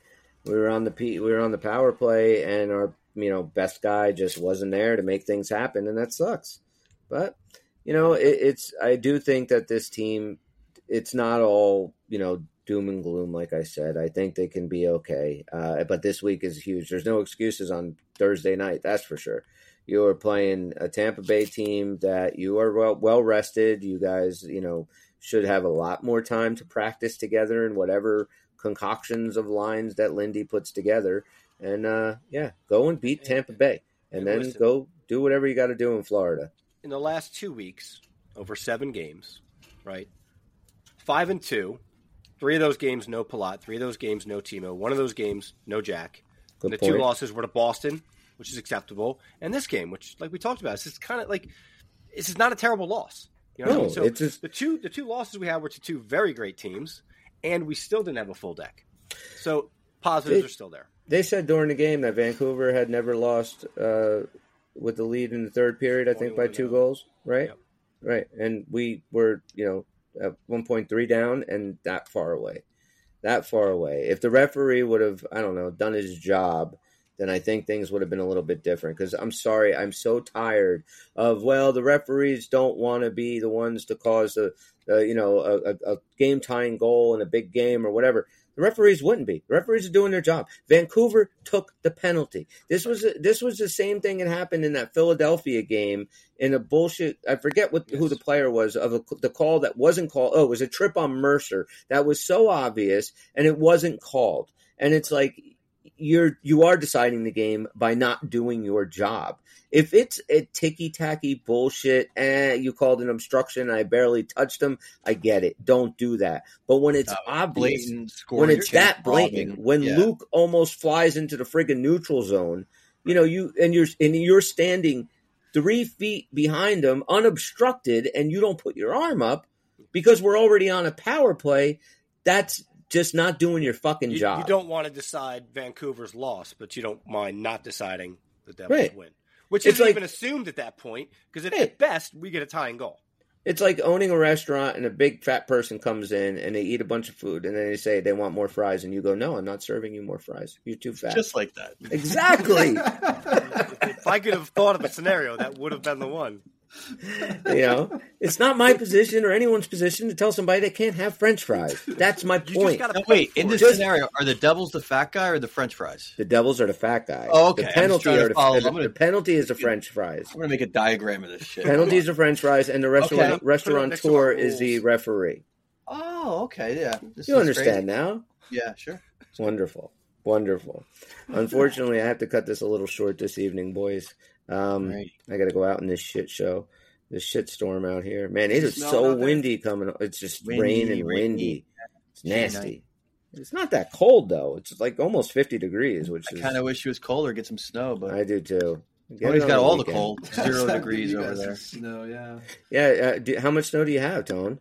We were on the P, we were on the power play, and our you know best guy just wasn't there to make things happen, and that sucks. But you know, it, it's I do think that this team, it's not all you know doom and gloom. Like I said, I think they can be okay. Uh, but this week is huge. There's no excuses on Thursday night. That's for sure. You are playing a Tampa Bay team that you are well well rested. You guys, you know, should have a lot more time to practice together and whatever concoctions of lines that Lindy puts together. And uh, yeah, go and beat Tampa Bay, and then listen. go do whatever you got to do in Florida. in the last two weeks, over seven games, right? Five and two. Three of those games, no Palat. Three of those games, no Timo. One of those games, no Jack. Good and the point. two losses were to Boston, which is acceptable, and this game, which, like we talked about, is kind of like this is not a terrible loss. You know what I No, mean? So it's just- the two the two losses we had were to two very great teams, and we still didn't have a full deck. So positives It- are still there. They said during the game that Vancouver had never lost uh, with the lead in the third period. I think by two goals, right? Yep. Right, and we were you know at one point three down and that far away, that far away. If the referee would have I don't know done his job, then I think things would have been a little bit different. Because I'm sorry, I'm so tired of well, the referees don't want to be the ones to cause a, a you know a, a game tying goal in a big game or whatever. The referees wouldn't be. The referees are doing their job. Vancouver took the penalty. This was this was the same thing that happened in that Philadelphia game in a bullshit. I forget what who the player was of a, the call that wasn't called. Oh, it was a trip on Mercer that was so obvious and it wasn't called. And it's like you're you are deciding the game by not doing your job. If it's a ticky tacky bullshit, eh, you called an obstruction, I barely touched him. I get it. Don't do that. But when it's No, obvious, blatant when it's that blatant, when Yeah. Luke almost flies into the friggin' neutral zone, you know, you and you're and you're standing three feet behind him, unobstructed, and you don't put your arm up because we're already on a power play. That's just not doing your fucking You, job. you don't want to decide Vancouver's loss, but you don't mind not deciding the Devils Right. win, which It's isn't like- even assumed at that point because at, Hey. at best we get a tying goal. It's like owning a restaurant and a big fat person comes in and they eat a bunch of food and then they say they want more fries and you go, no, I'm not serving you more fries. You're too fat. Just like that. exactly. if I could have thought of a scenario, that would have been the one. You know, it's not my position or anyone's position to tell somebody they can't have French fries. That's my point. gotta- wait, in this Just- scenario, are the Devils the fat guy or the French fries? The Devils are the fat guy. Oh, okay. The penalty are the, the, gonna- the penalty is the French fries. I'm gonna make a diagram of this shit. Penalties are French fries, and the restaurant Okay. restaurateur Put it next to our is the referee. Oh, okay, yeah. This You understand crazy. now? Yeah, sure. It's Wonderful, wonderful. Unfortunately, I have to cut this a little short this evening, boys. Um, Right. I got to go out in this shit show, this shit storm out here. Man, it is so out there? windy coming. It's just Windy, rain and rainy. windy. It's nasty. night. It's not that cold though. It's like almost fifty degrees, which I kind of wish it was colder, get some snow, but I do too. Get Tony's it on got all the cold, zero degrees over there. Snow, yeah. Yeah. Uh, do, how much snow do you have, Tone?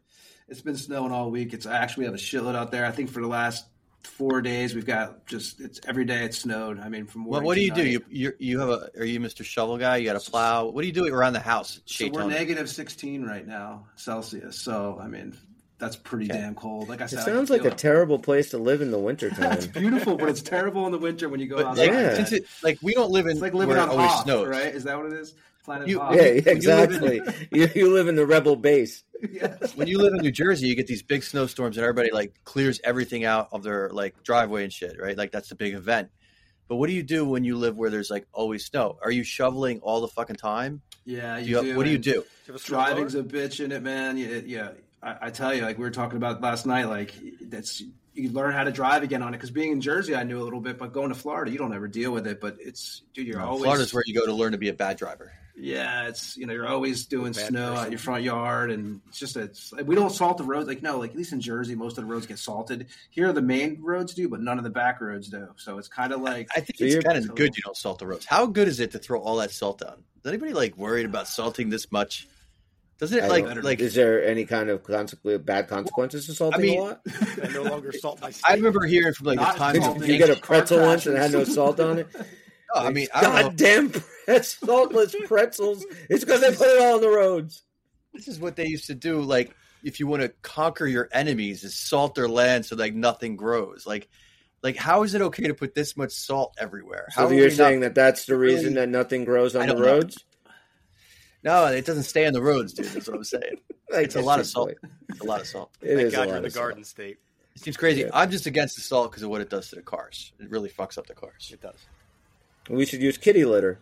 It's been snowing all week. It's actually we have a shitload out there. I think for the last four days we've got just it's every day it's snowed. I mean, from What, what do to you do? You you you have a? Are you Mr. Shovel guy? You got a plow? What do you do around the house? So we're negative 16 right now Celsius. So I mean, that's pretty Okay. damn cold. Like I It said, I sounds like a it. terrible place to live in the wintertime. It's beautiful, but it's terrible in the winter when you go But outside. like, Yeah. it, like we don't live in It's like living on it always Hoth, snows, right? Is that what it is? Planet You- Hoth. yeah, When you live in- exactly. you, you live in the rebel base. Yes. When you live in New Jersey, you get these big snowstorms, and everybody like clears everything out of their like driveway and shit, right? Like that's the big event. But what do you do when you live where there's like always snow? Are you shoveling all the fucking time? Yeah, Do you you, do. what do you do? Do you a Driving's blower? a bitch in it, man. Yeah, yeah. I, I tell you, like we were talking about last night, like that's you learn how to drive again on it. Because being in Jersey, I knew a little bit, but going to Florida, you don't ever deal with it. But it's dude, you're always Florida's where you go to learn to be a bad driver. Yeah, it's you know you're always doing snow person. at your front yard, and it's just it's we don't salt the roads like no like at least in Jersey most of the roads get salted. Here the main roads do, but none of the back roads do. So it's kind of like I think So it's kind of good you don't salt the roads. How good is it to throw all that salt down? Is anybody like worried about salting this much? Doesn't it I like like is there any kind of consequence, bad consequences to salting mean, a lot? I no longer salt my I remember hearing from like Not the time salting. you, you get a pretzel once and it had no salt on it? No, I mean, I don't goddamn pretz- saltless pretzels. It's because they put it all on the roads. This is what they used to do. Like, if you want to conquer your enemies, is salt their land so like nothing grows. Like, like how is it okay to put this much salt everywhere? How So you're saying not- that that's the really- reason that nothing grows on the don't know. roads? no, it doesn't stay on the roads, dude. That's what I'm saying. It's a lot of salt. right. It's a lot of salt. It Thank is a God lot you're in the of salt. Garden State. It seems crazy. Yeah. I'm just against the salt because of what it does to the cars. It really fucks up the cars. It does. We should use kitty litter.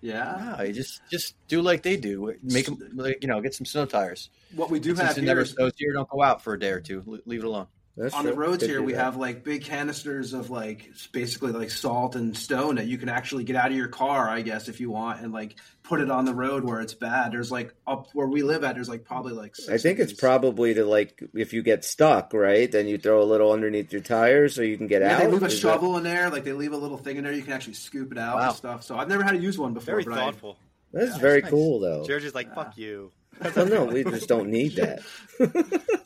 yeah. No, you just just do like they do. Make them, like, you know, get some snow tires. What we do Since have it here never snows here, don't go out for a day or two. Leave it alone. That's on the roads Could here we that. have like big canisters of like basically like salt and stone that you can actually get out of your car i guess if you want and like put it on the road where it's bad there's like up where we live at there's like probably like six I think of it's probably to like if you get stuck, right? Then you throw a little underneath your tires so you can get yeah, out. they leave a Is that- shovel in there like they leave a little thing in there you can actually scoop it out Wow. and stuff so i've never had to use one before Very but thoughtful. That's very nice. cool, though. George is like, fuck you. Well, no, we just don't need that.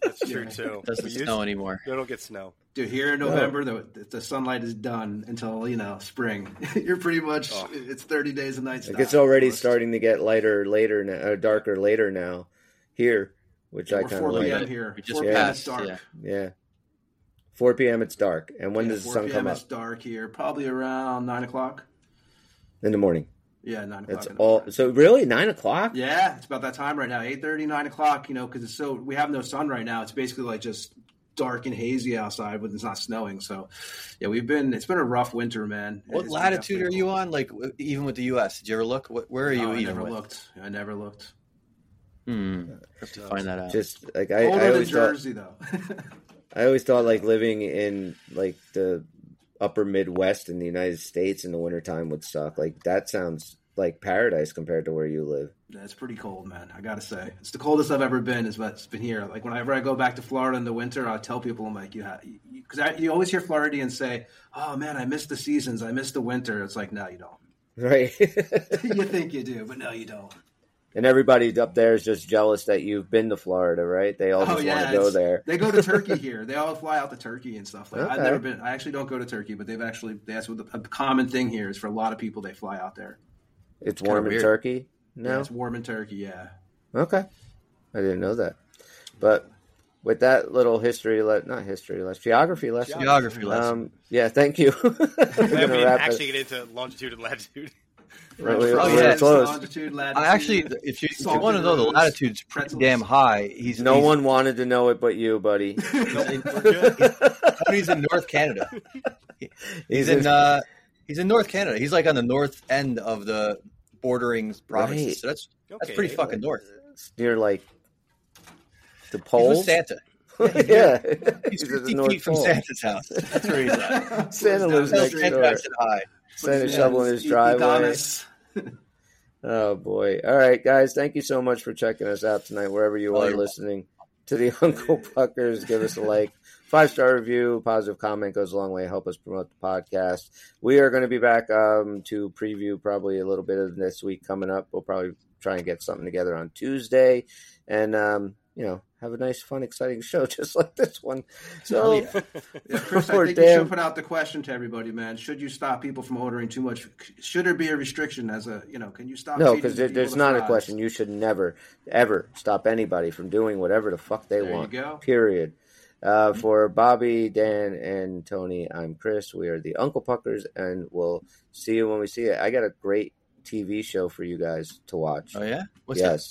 That's true too. Doesn't We snow used- anymore. You don't get snow. I, dude here in november the, the sunlight is done until you know spring you're pretty much Oh. it's 30 days a nights. Like it's already starting to get lighter later, now, or darker later now here, which I We're kind of like. p.m. here We just 4 p.m. it's dark yeah. Yeah, 4 p.m. It's dark. And when Yeah, does the sun p.m. come up? It's dark here, probably around nine o'clock. In the morning. Yeah, nine o'clock. It's all. So really, nine o'clock. Yeah, it's about that time right now. 8.30, 9 o'clock, you know, because it's so we have no sun right now. It's basically like just dark and hazy outside when it's not snowing. So yeah, we've been it's been a rough winter, man. What It's latitude are you cold. on? Like even with the U.S. Did you ever look? Wh- Where are you No, I even? never with? looked. I never looked. Hmm. Have to find that out. Just like I, Older I than always thought. Though. I always thought like living in like the upper Midwest in the United States in the wintertime would suck. Like that sounds like paradise compared to where you live. Yeah, it's pretty cold, man. I gotta say, it's the coldest I've ever been. Is what's been here. Like whenever I go back to Florida in the winter, I tell people, I'm like, you have, because you always hear Floridians say, "Oh man, I miss the seasons. I miss the winter." It's like, no, you don't. Right. you think you do, but no, you don't. And everybody up there is just jealous that you've been to Florida, right? They all just want to go Oh, there. They go to Turkey here. They all fly out to Turkey and stuff. Like I've never been. I actually don't go to Turkey, but they've actually that's what the, a common thing here is for a lot of people. They fly out there. It's Kinda warm in weird. Turkey. Yeah, No. it's warm in Turkey. Yeah. Okay. I didn't know that. But with that little history, le- not history lesson, geography lesson. Geography lesson. Um, yeah, thank you. We're I gonna mean, wrap it- actually get into longitude and latitude. Right, we- Oh, we're yeah. close. Longitude, I actually, if you, if you want to know, the latitude's pretty pretzels. damn high. He's No he's, one wanted to know it but you, buddy. We're. He's in North Canada. He's He's in- in uh, he's in North Canada. He's like on the north end of the bordering provinces. Right. So that's that's pretty fucking north. near like the pole. with Santa. yeah, He's at the 50 North feet from Pole. Santa's house. That's where he's at. Santa lives Down the next street. Santa door. got high. Santa Yeah, shoveling his driveway. Oh boy! All right, guys, thank you so much for checking us out tonight, wherever you Oh, are listening to the Uncle Puckers. Give us a like, five star review, positive comment goes a long way. Help us promote the podcast. We are going to be back um, to preview probably a little bit of this week coming up. We'll probably try and get something together on Tuesday, and um, you know, have a nice, fun, exciting show just like this one. So, Yeah, Chris, I Poor think you should put out the question to everybody, man. Should you stop people from ordering too much? Should there be a restriction as a, you know, can you stop? No, because people there's the not a question. You should never, ever stop anybody from doing whatever the fuck they There you want. go. Period. Uh, for Bobby, Dan, and Tony, I'm Chris. We are the Uncle Puckers, and we'll see you when we see it. I got a great TV show for you guys to watch. Oh yeah. What's that?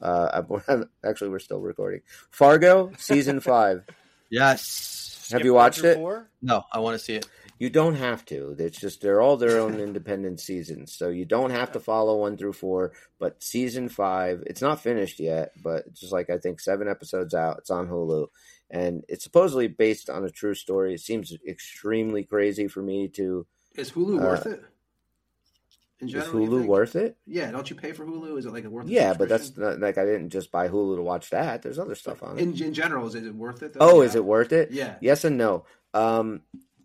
Yes. Uh, I'm, actually, we're still recording. Fargo, season five. Yes. Have you watched it? Four? No, I want to see it. You don't have to. It's just they're all their own independent seasons, so you don't have to follow one through four. But season five, it's not finished yet, but it's just like I think seven episodes out. It's on Hulu, and it's supposedly based on a true story. It seems extremely crazy for me to. Is Hulu Uh, worth it? In Is general, Hulu worth it? Yeah, don't you pay for Hulu? Is it like a worth? Yeah, but that's not, like I didn't just buy Hulu to watch that. There's other stuff on it. in, in general. Is it worth it? Though? Oh, Yeah. is it worth it? Yeah. Yes and no. Um,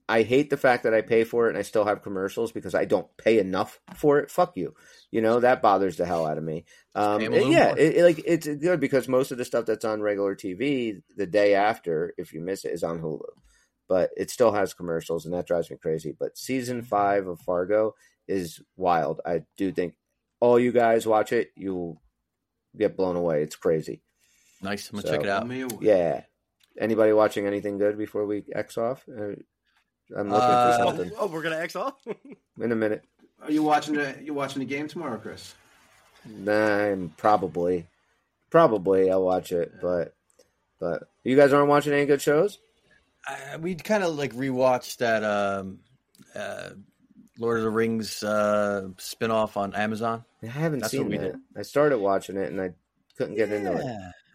I hate the fact that I pay for it and I still have commercials because I don't pay enough for it. Fuck you. You know that bothers the hell out of me. Um, 'em yeah, it, it, like it's good because most of the stuff that's on regular TV the day after, if you miss it, is on Hulu. But it still has commercials, and that drives me crazy. But season five of Fargo is wild. I do think all you guys watch it, you'll get blown away. It's crazy. Nice. I'm gonna So- check it out. Tell me what- Yeah. Anybody watching anything good before we X off? Uh, I'm looking Uh, for Oh, something oh, we're gonna X off. in a minute. Are you watching the? You watching the game tomorrow, Chris? Nah, I'm probably, probably I'll watch it, but, but you guys aren't watching any good shows. Uh, we kind of like rewatched that um, uh, Lord of the Rings uh, spinoff on Amazon. I haven't That's seen what we that. did. I started watching it and I couldn't get into it.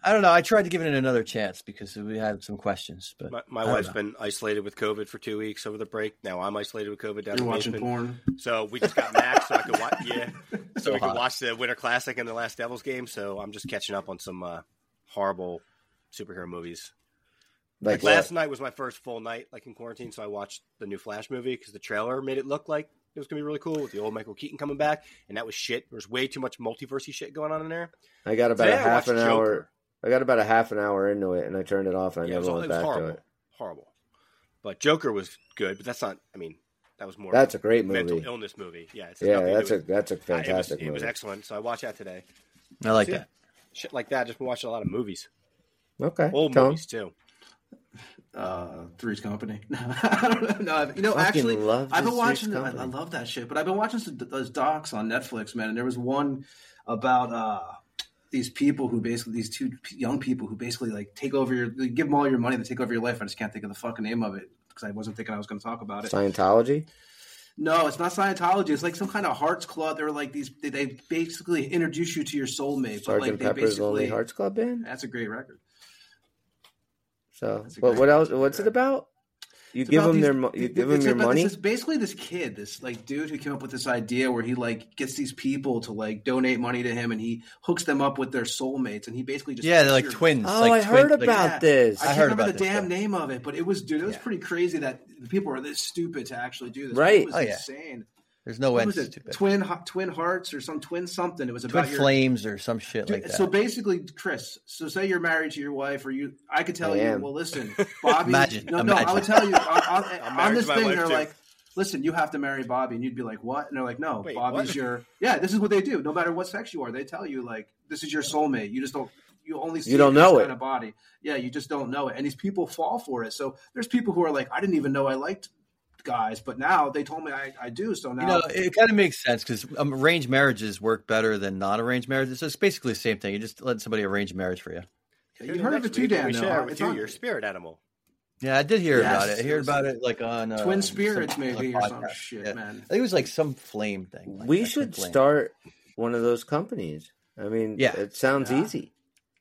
I don't know. I tried to give it another chance because we had some questions, but My, my I don't wife's know. been isolated with COVID for two weeks over the break. Now I'm isolated with COVID down You're watching basement. porn. So we just got Max, so I could watch. Yeah, so, So we could watch the Winter Classic and the Last Devils game. So I'm just catching up on some uh, horrible superhero movies. Like Like last what? night was my first full night, like in quarantine. So I watched the new Flash movie because the trailer made it look like it was gonna be really cool with the old Michael Keaton coming back, and that was shit. There was way too much multiversey shit going on in there. I got about Today a I half watched an hour. I got about a half an hour into it and I turned it off and I Yeah, it never it went back horrible, to it. horrible. But Joker was good, but that's not. I mean, that was more. That's a of great mental movie. illness movie. Yeah, it's Yeah, that's do a that's a Uh, fantastic it was, It was movie. excellent. So I watched that today. I like So, yeah, that. Shit like that. Just been watching a lot of movies, Okay, old Tone? movies too. Uh, Three's Company. I don't know. No, you know, Fucking actually, I've been watching. I, I love that shit, but I've been watching some, those docs on Netflix, man. And there was one about uh, these people who basically these two young people who basically like take over your, give them all your money, they take over your life. I just can't think of the fucking name of it because I wasn't thinking I was going to talk about it. Scientology. No, it's not Scientology. It's like some kind of Hearts Club. They're like these. They, they basically introduce you to your soulmate. but like Sergeant they Pepper's Lonely basically Hearts Club Band. That's a great record. So, but what else? What's it about? You It's give about them these- their mo- you give them it's your about- money. This basically this kid, this like dude who came up with this idea where he like gets these people to like donate money to him, and he hooks them up with their soulmates, and he basically just Yeah, they're like twins. Oh, like I twin- heard like- about Yeah. this. I, I can't heard remember about the this, damn yeah. name of it, but it was dude. It was Yeah. pretty crazy that the people are this stupid to actually do this. Right. It was Oh, yeah. Insane. There's no What end was to it? it. Twin Twin Hearts or some Twin something. It was Twin about your flames or some shit Dude, like that. So basically, Chris. So say you're married to your wife, or you. I could tell I you. am. Well, listen, Bobby. Imagine, no, no. I would tell you on, on, I'm on this thing. wife, They're too. like, listen, you have to marry Bobby, and you'd be like, what? And they're like, no, Wait, Bobby's what? your. Yeah, this is what they do. No matter what sex you are, they tell you like this is your soulmate. You just don't. You only see You don't this know kind it. of body. Yeah, you just don't know it, and these people fall for it. So there's people who are like, I didn't even know I liked guys, but now they told me I, I do. So now You know, it kind of makes sense because um, arranged marriages work better than non-arranged marriages. So it's basically the same thing. You just let somebody arrange a marriage for you. you heard of it Next too, week, Dan. We though, share with It's you, on- your spirit animal. Yeah, I did hear Yes, about it. I heard about it like on uh, Twin spirits, some maybe, other or some shit, Yeah. man. I think it was like some flame thing. like we should flame. start one of those companies. I mean, Yeah. it sounds Yeah. easy.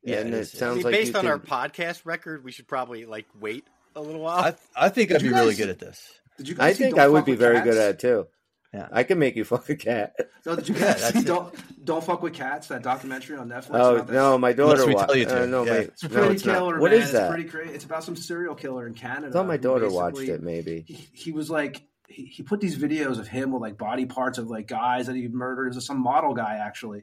Yeah, and it it, is. I sounds mean, like based you on our podcast record, we should probably like wait a little while. I, I think I'd be you really good at this. Did you I guys see think I would be very Cats? good at it too. Yeah. I can make you fuck a cat. No, did you Yeah, guys that's see don't don't fuck with cats? That documentary on Netflix. Oh no, my daughter. we wa- tell you to. uh, no, Yeah. my, it's no, pretty it's killer. What man. is It's that? pretty crazy. It's about some serial killer in Canada. I thought my daughter watched it. Maybe. He, he was like he, he put these videos of him with like body parts of like guys that he murdered. It was some model guy actually.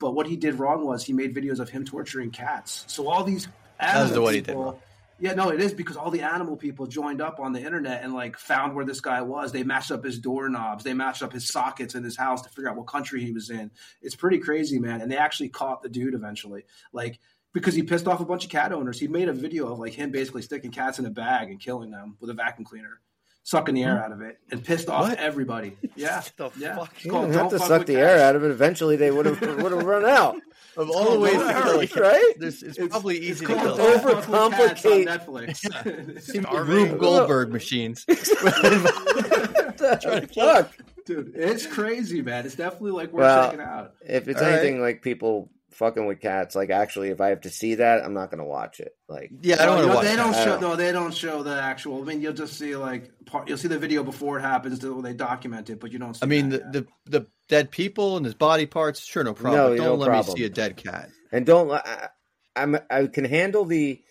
But what he did wrong was he made videos of him torturing cats. So all these animal the what he did wrong. Yeah, no, it is because all the animal people joined up on the internet and like found where this guy was. They matched up his doorknobs, they matched up his sockets in his house to figure out what country he was in. It's pretty crazy, man. And they actually caught the dude eventually, like because he pissed off a bunch of cat owners. He made a video of like him basically sticking cats in a bag and killing them with a vacuum cleaner, sucking the air out of it, and pissed off What? everybody. Yeah, The yeah. fuck? You called don't have to suck the Cats. air out of it. Eventually, they would have would have run out. Of all the ways to kill a cat, right? there's- it's, It's- probably it's easy to called kill. a Don't cat. Fuck with Cats on Overcomplicate. Netflix. Rube Goldberg machines. Fuck. Dude, it's crazy, man. It's definitely like worth Well, checking out. If it's All right. anything like people fucking with cats, like actually, if I have to see that, I'm not going to watch it. Like, Yeah, I don't No, watch They don't that. Show. don't. No, they don't show the actual. I mean, you'll just see like part. You'll see the video before it happens. Where they document it, but you don't. see I mean, the, that, the the dead people and his body parts, sure, no problem. No, but don't no let problem. me see a dead cat. and don't. I, I'm I can handle the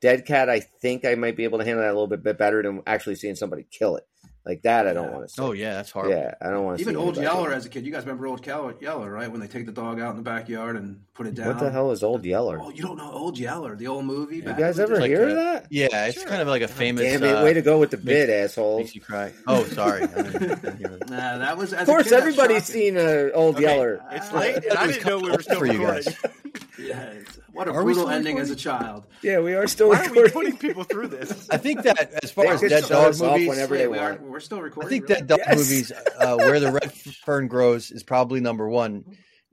dead cat. I think I might be able to handle that a little bit, bit better than actually seeing somebody kill it. Like that, I don't want to see. Oh yeah, that's horrible. yeah, I don't want to. Even Old Yeller as a kid. You guys remember Old Yeller, Yeller, right? When they take the dog out in the backyard and put it down. What the hell is Old Yeller? Oh, you don't know Old Yeller, the old movie? you guys ever day? like hear a- of that? Yeah, it's kind of like a famous. Damn it! uh, way to go with the bid, makes assholes. you cry. Oh, sorry. I didn't- didn't hear that. Nah, that was. As Of course, a kid, everybody's seen uh, Old Okay, Yeller. It's late, and I didn't know we were still for you recording. guys. Yeah, what a Are brutal still ending as a child. Yeah, we are still Why are we recording. putting people through this? I think that as far They as dead shut dog us off movies, whenever Wait, they we are, want. we're still recording. I think really? dead dog Yes. movies uh, where the red fern grows is probably number one.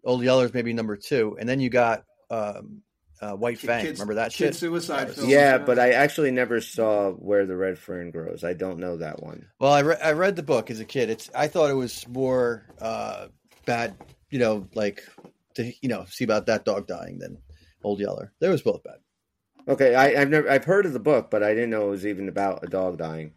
Old Yeller's maybe number two, and then you got um, uh, White Kid- Fang. kids- Remember that kid shit? suicide That was- film. Yeah, Yeah. but I actually never saw where the red fern grows. I don't know that one. Well, I, re- I read the book as a kid. It's I thought it was more uh, bad, you know, like to you know see about that dog dying than Old Yeller. They was both bad. Okay, I, I've never I've heard of the book, but I didn't know it was even about a dog dying.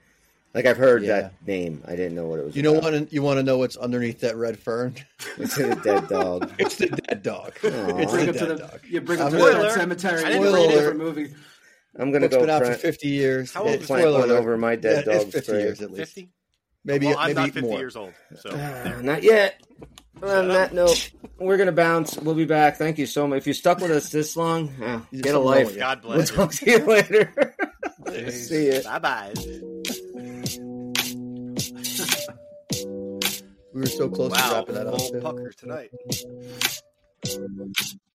Like I've heard Yeah. that name, I didn't know what it was. You know what? You want to know what's underneath that red fern? It's a dead dog. It's the dead dog. Aw. It's Bring the him to dead the, dog. you bring him I'm to gonna- the cemetery. I didn't read it. different movie. I'm gonna Book's go been out for fifty years. How old It- is plant spoiler one over my dead Yeah, it's dog's fifty grave. years at least. Fifty? Maybe Well, I'm maybe not fifty more. years old, so Uh, not yet. On that note, we're gonna bounce. We'll be back. Thank you so much. If you stuck with us this long, get a life. you. God We'll bless. talk to you later. See ya. Bye bye. We were so close to Wow, wrapping that up. too. pucker tonight.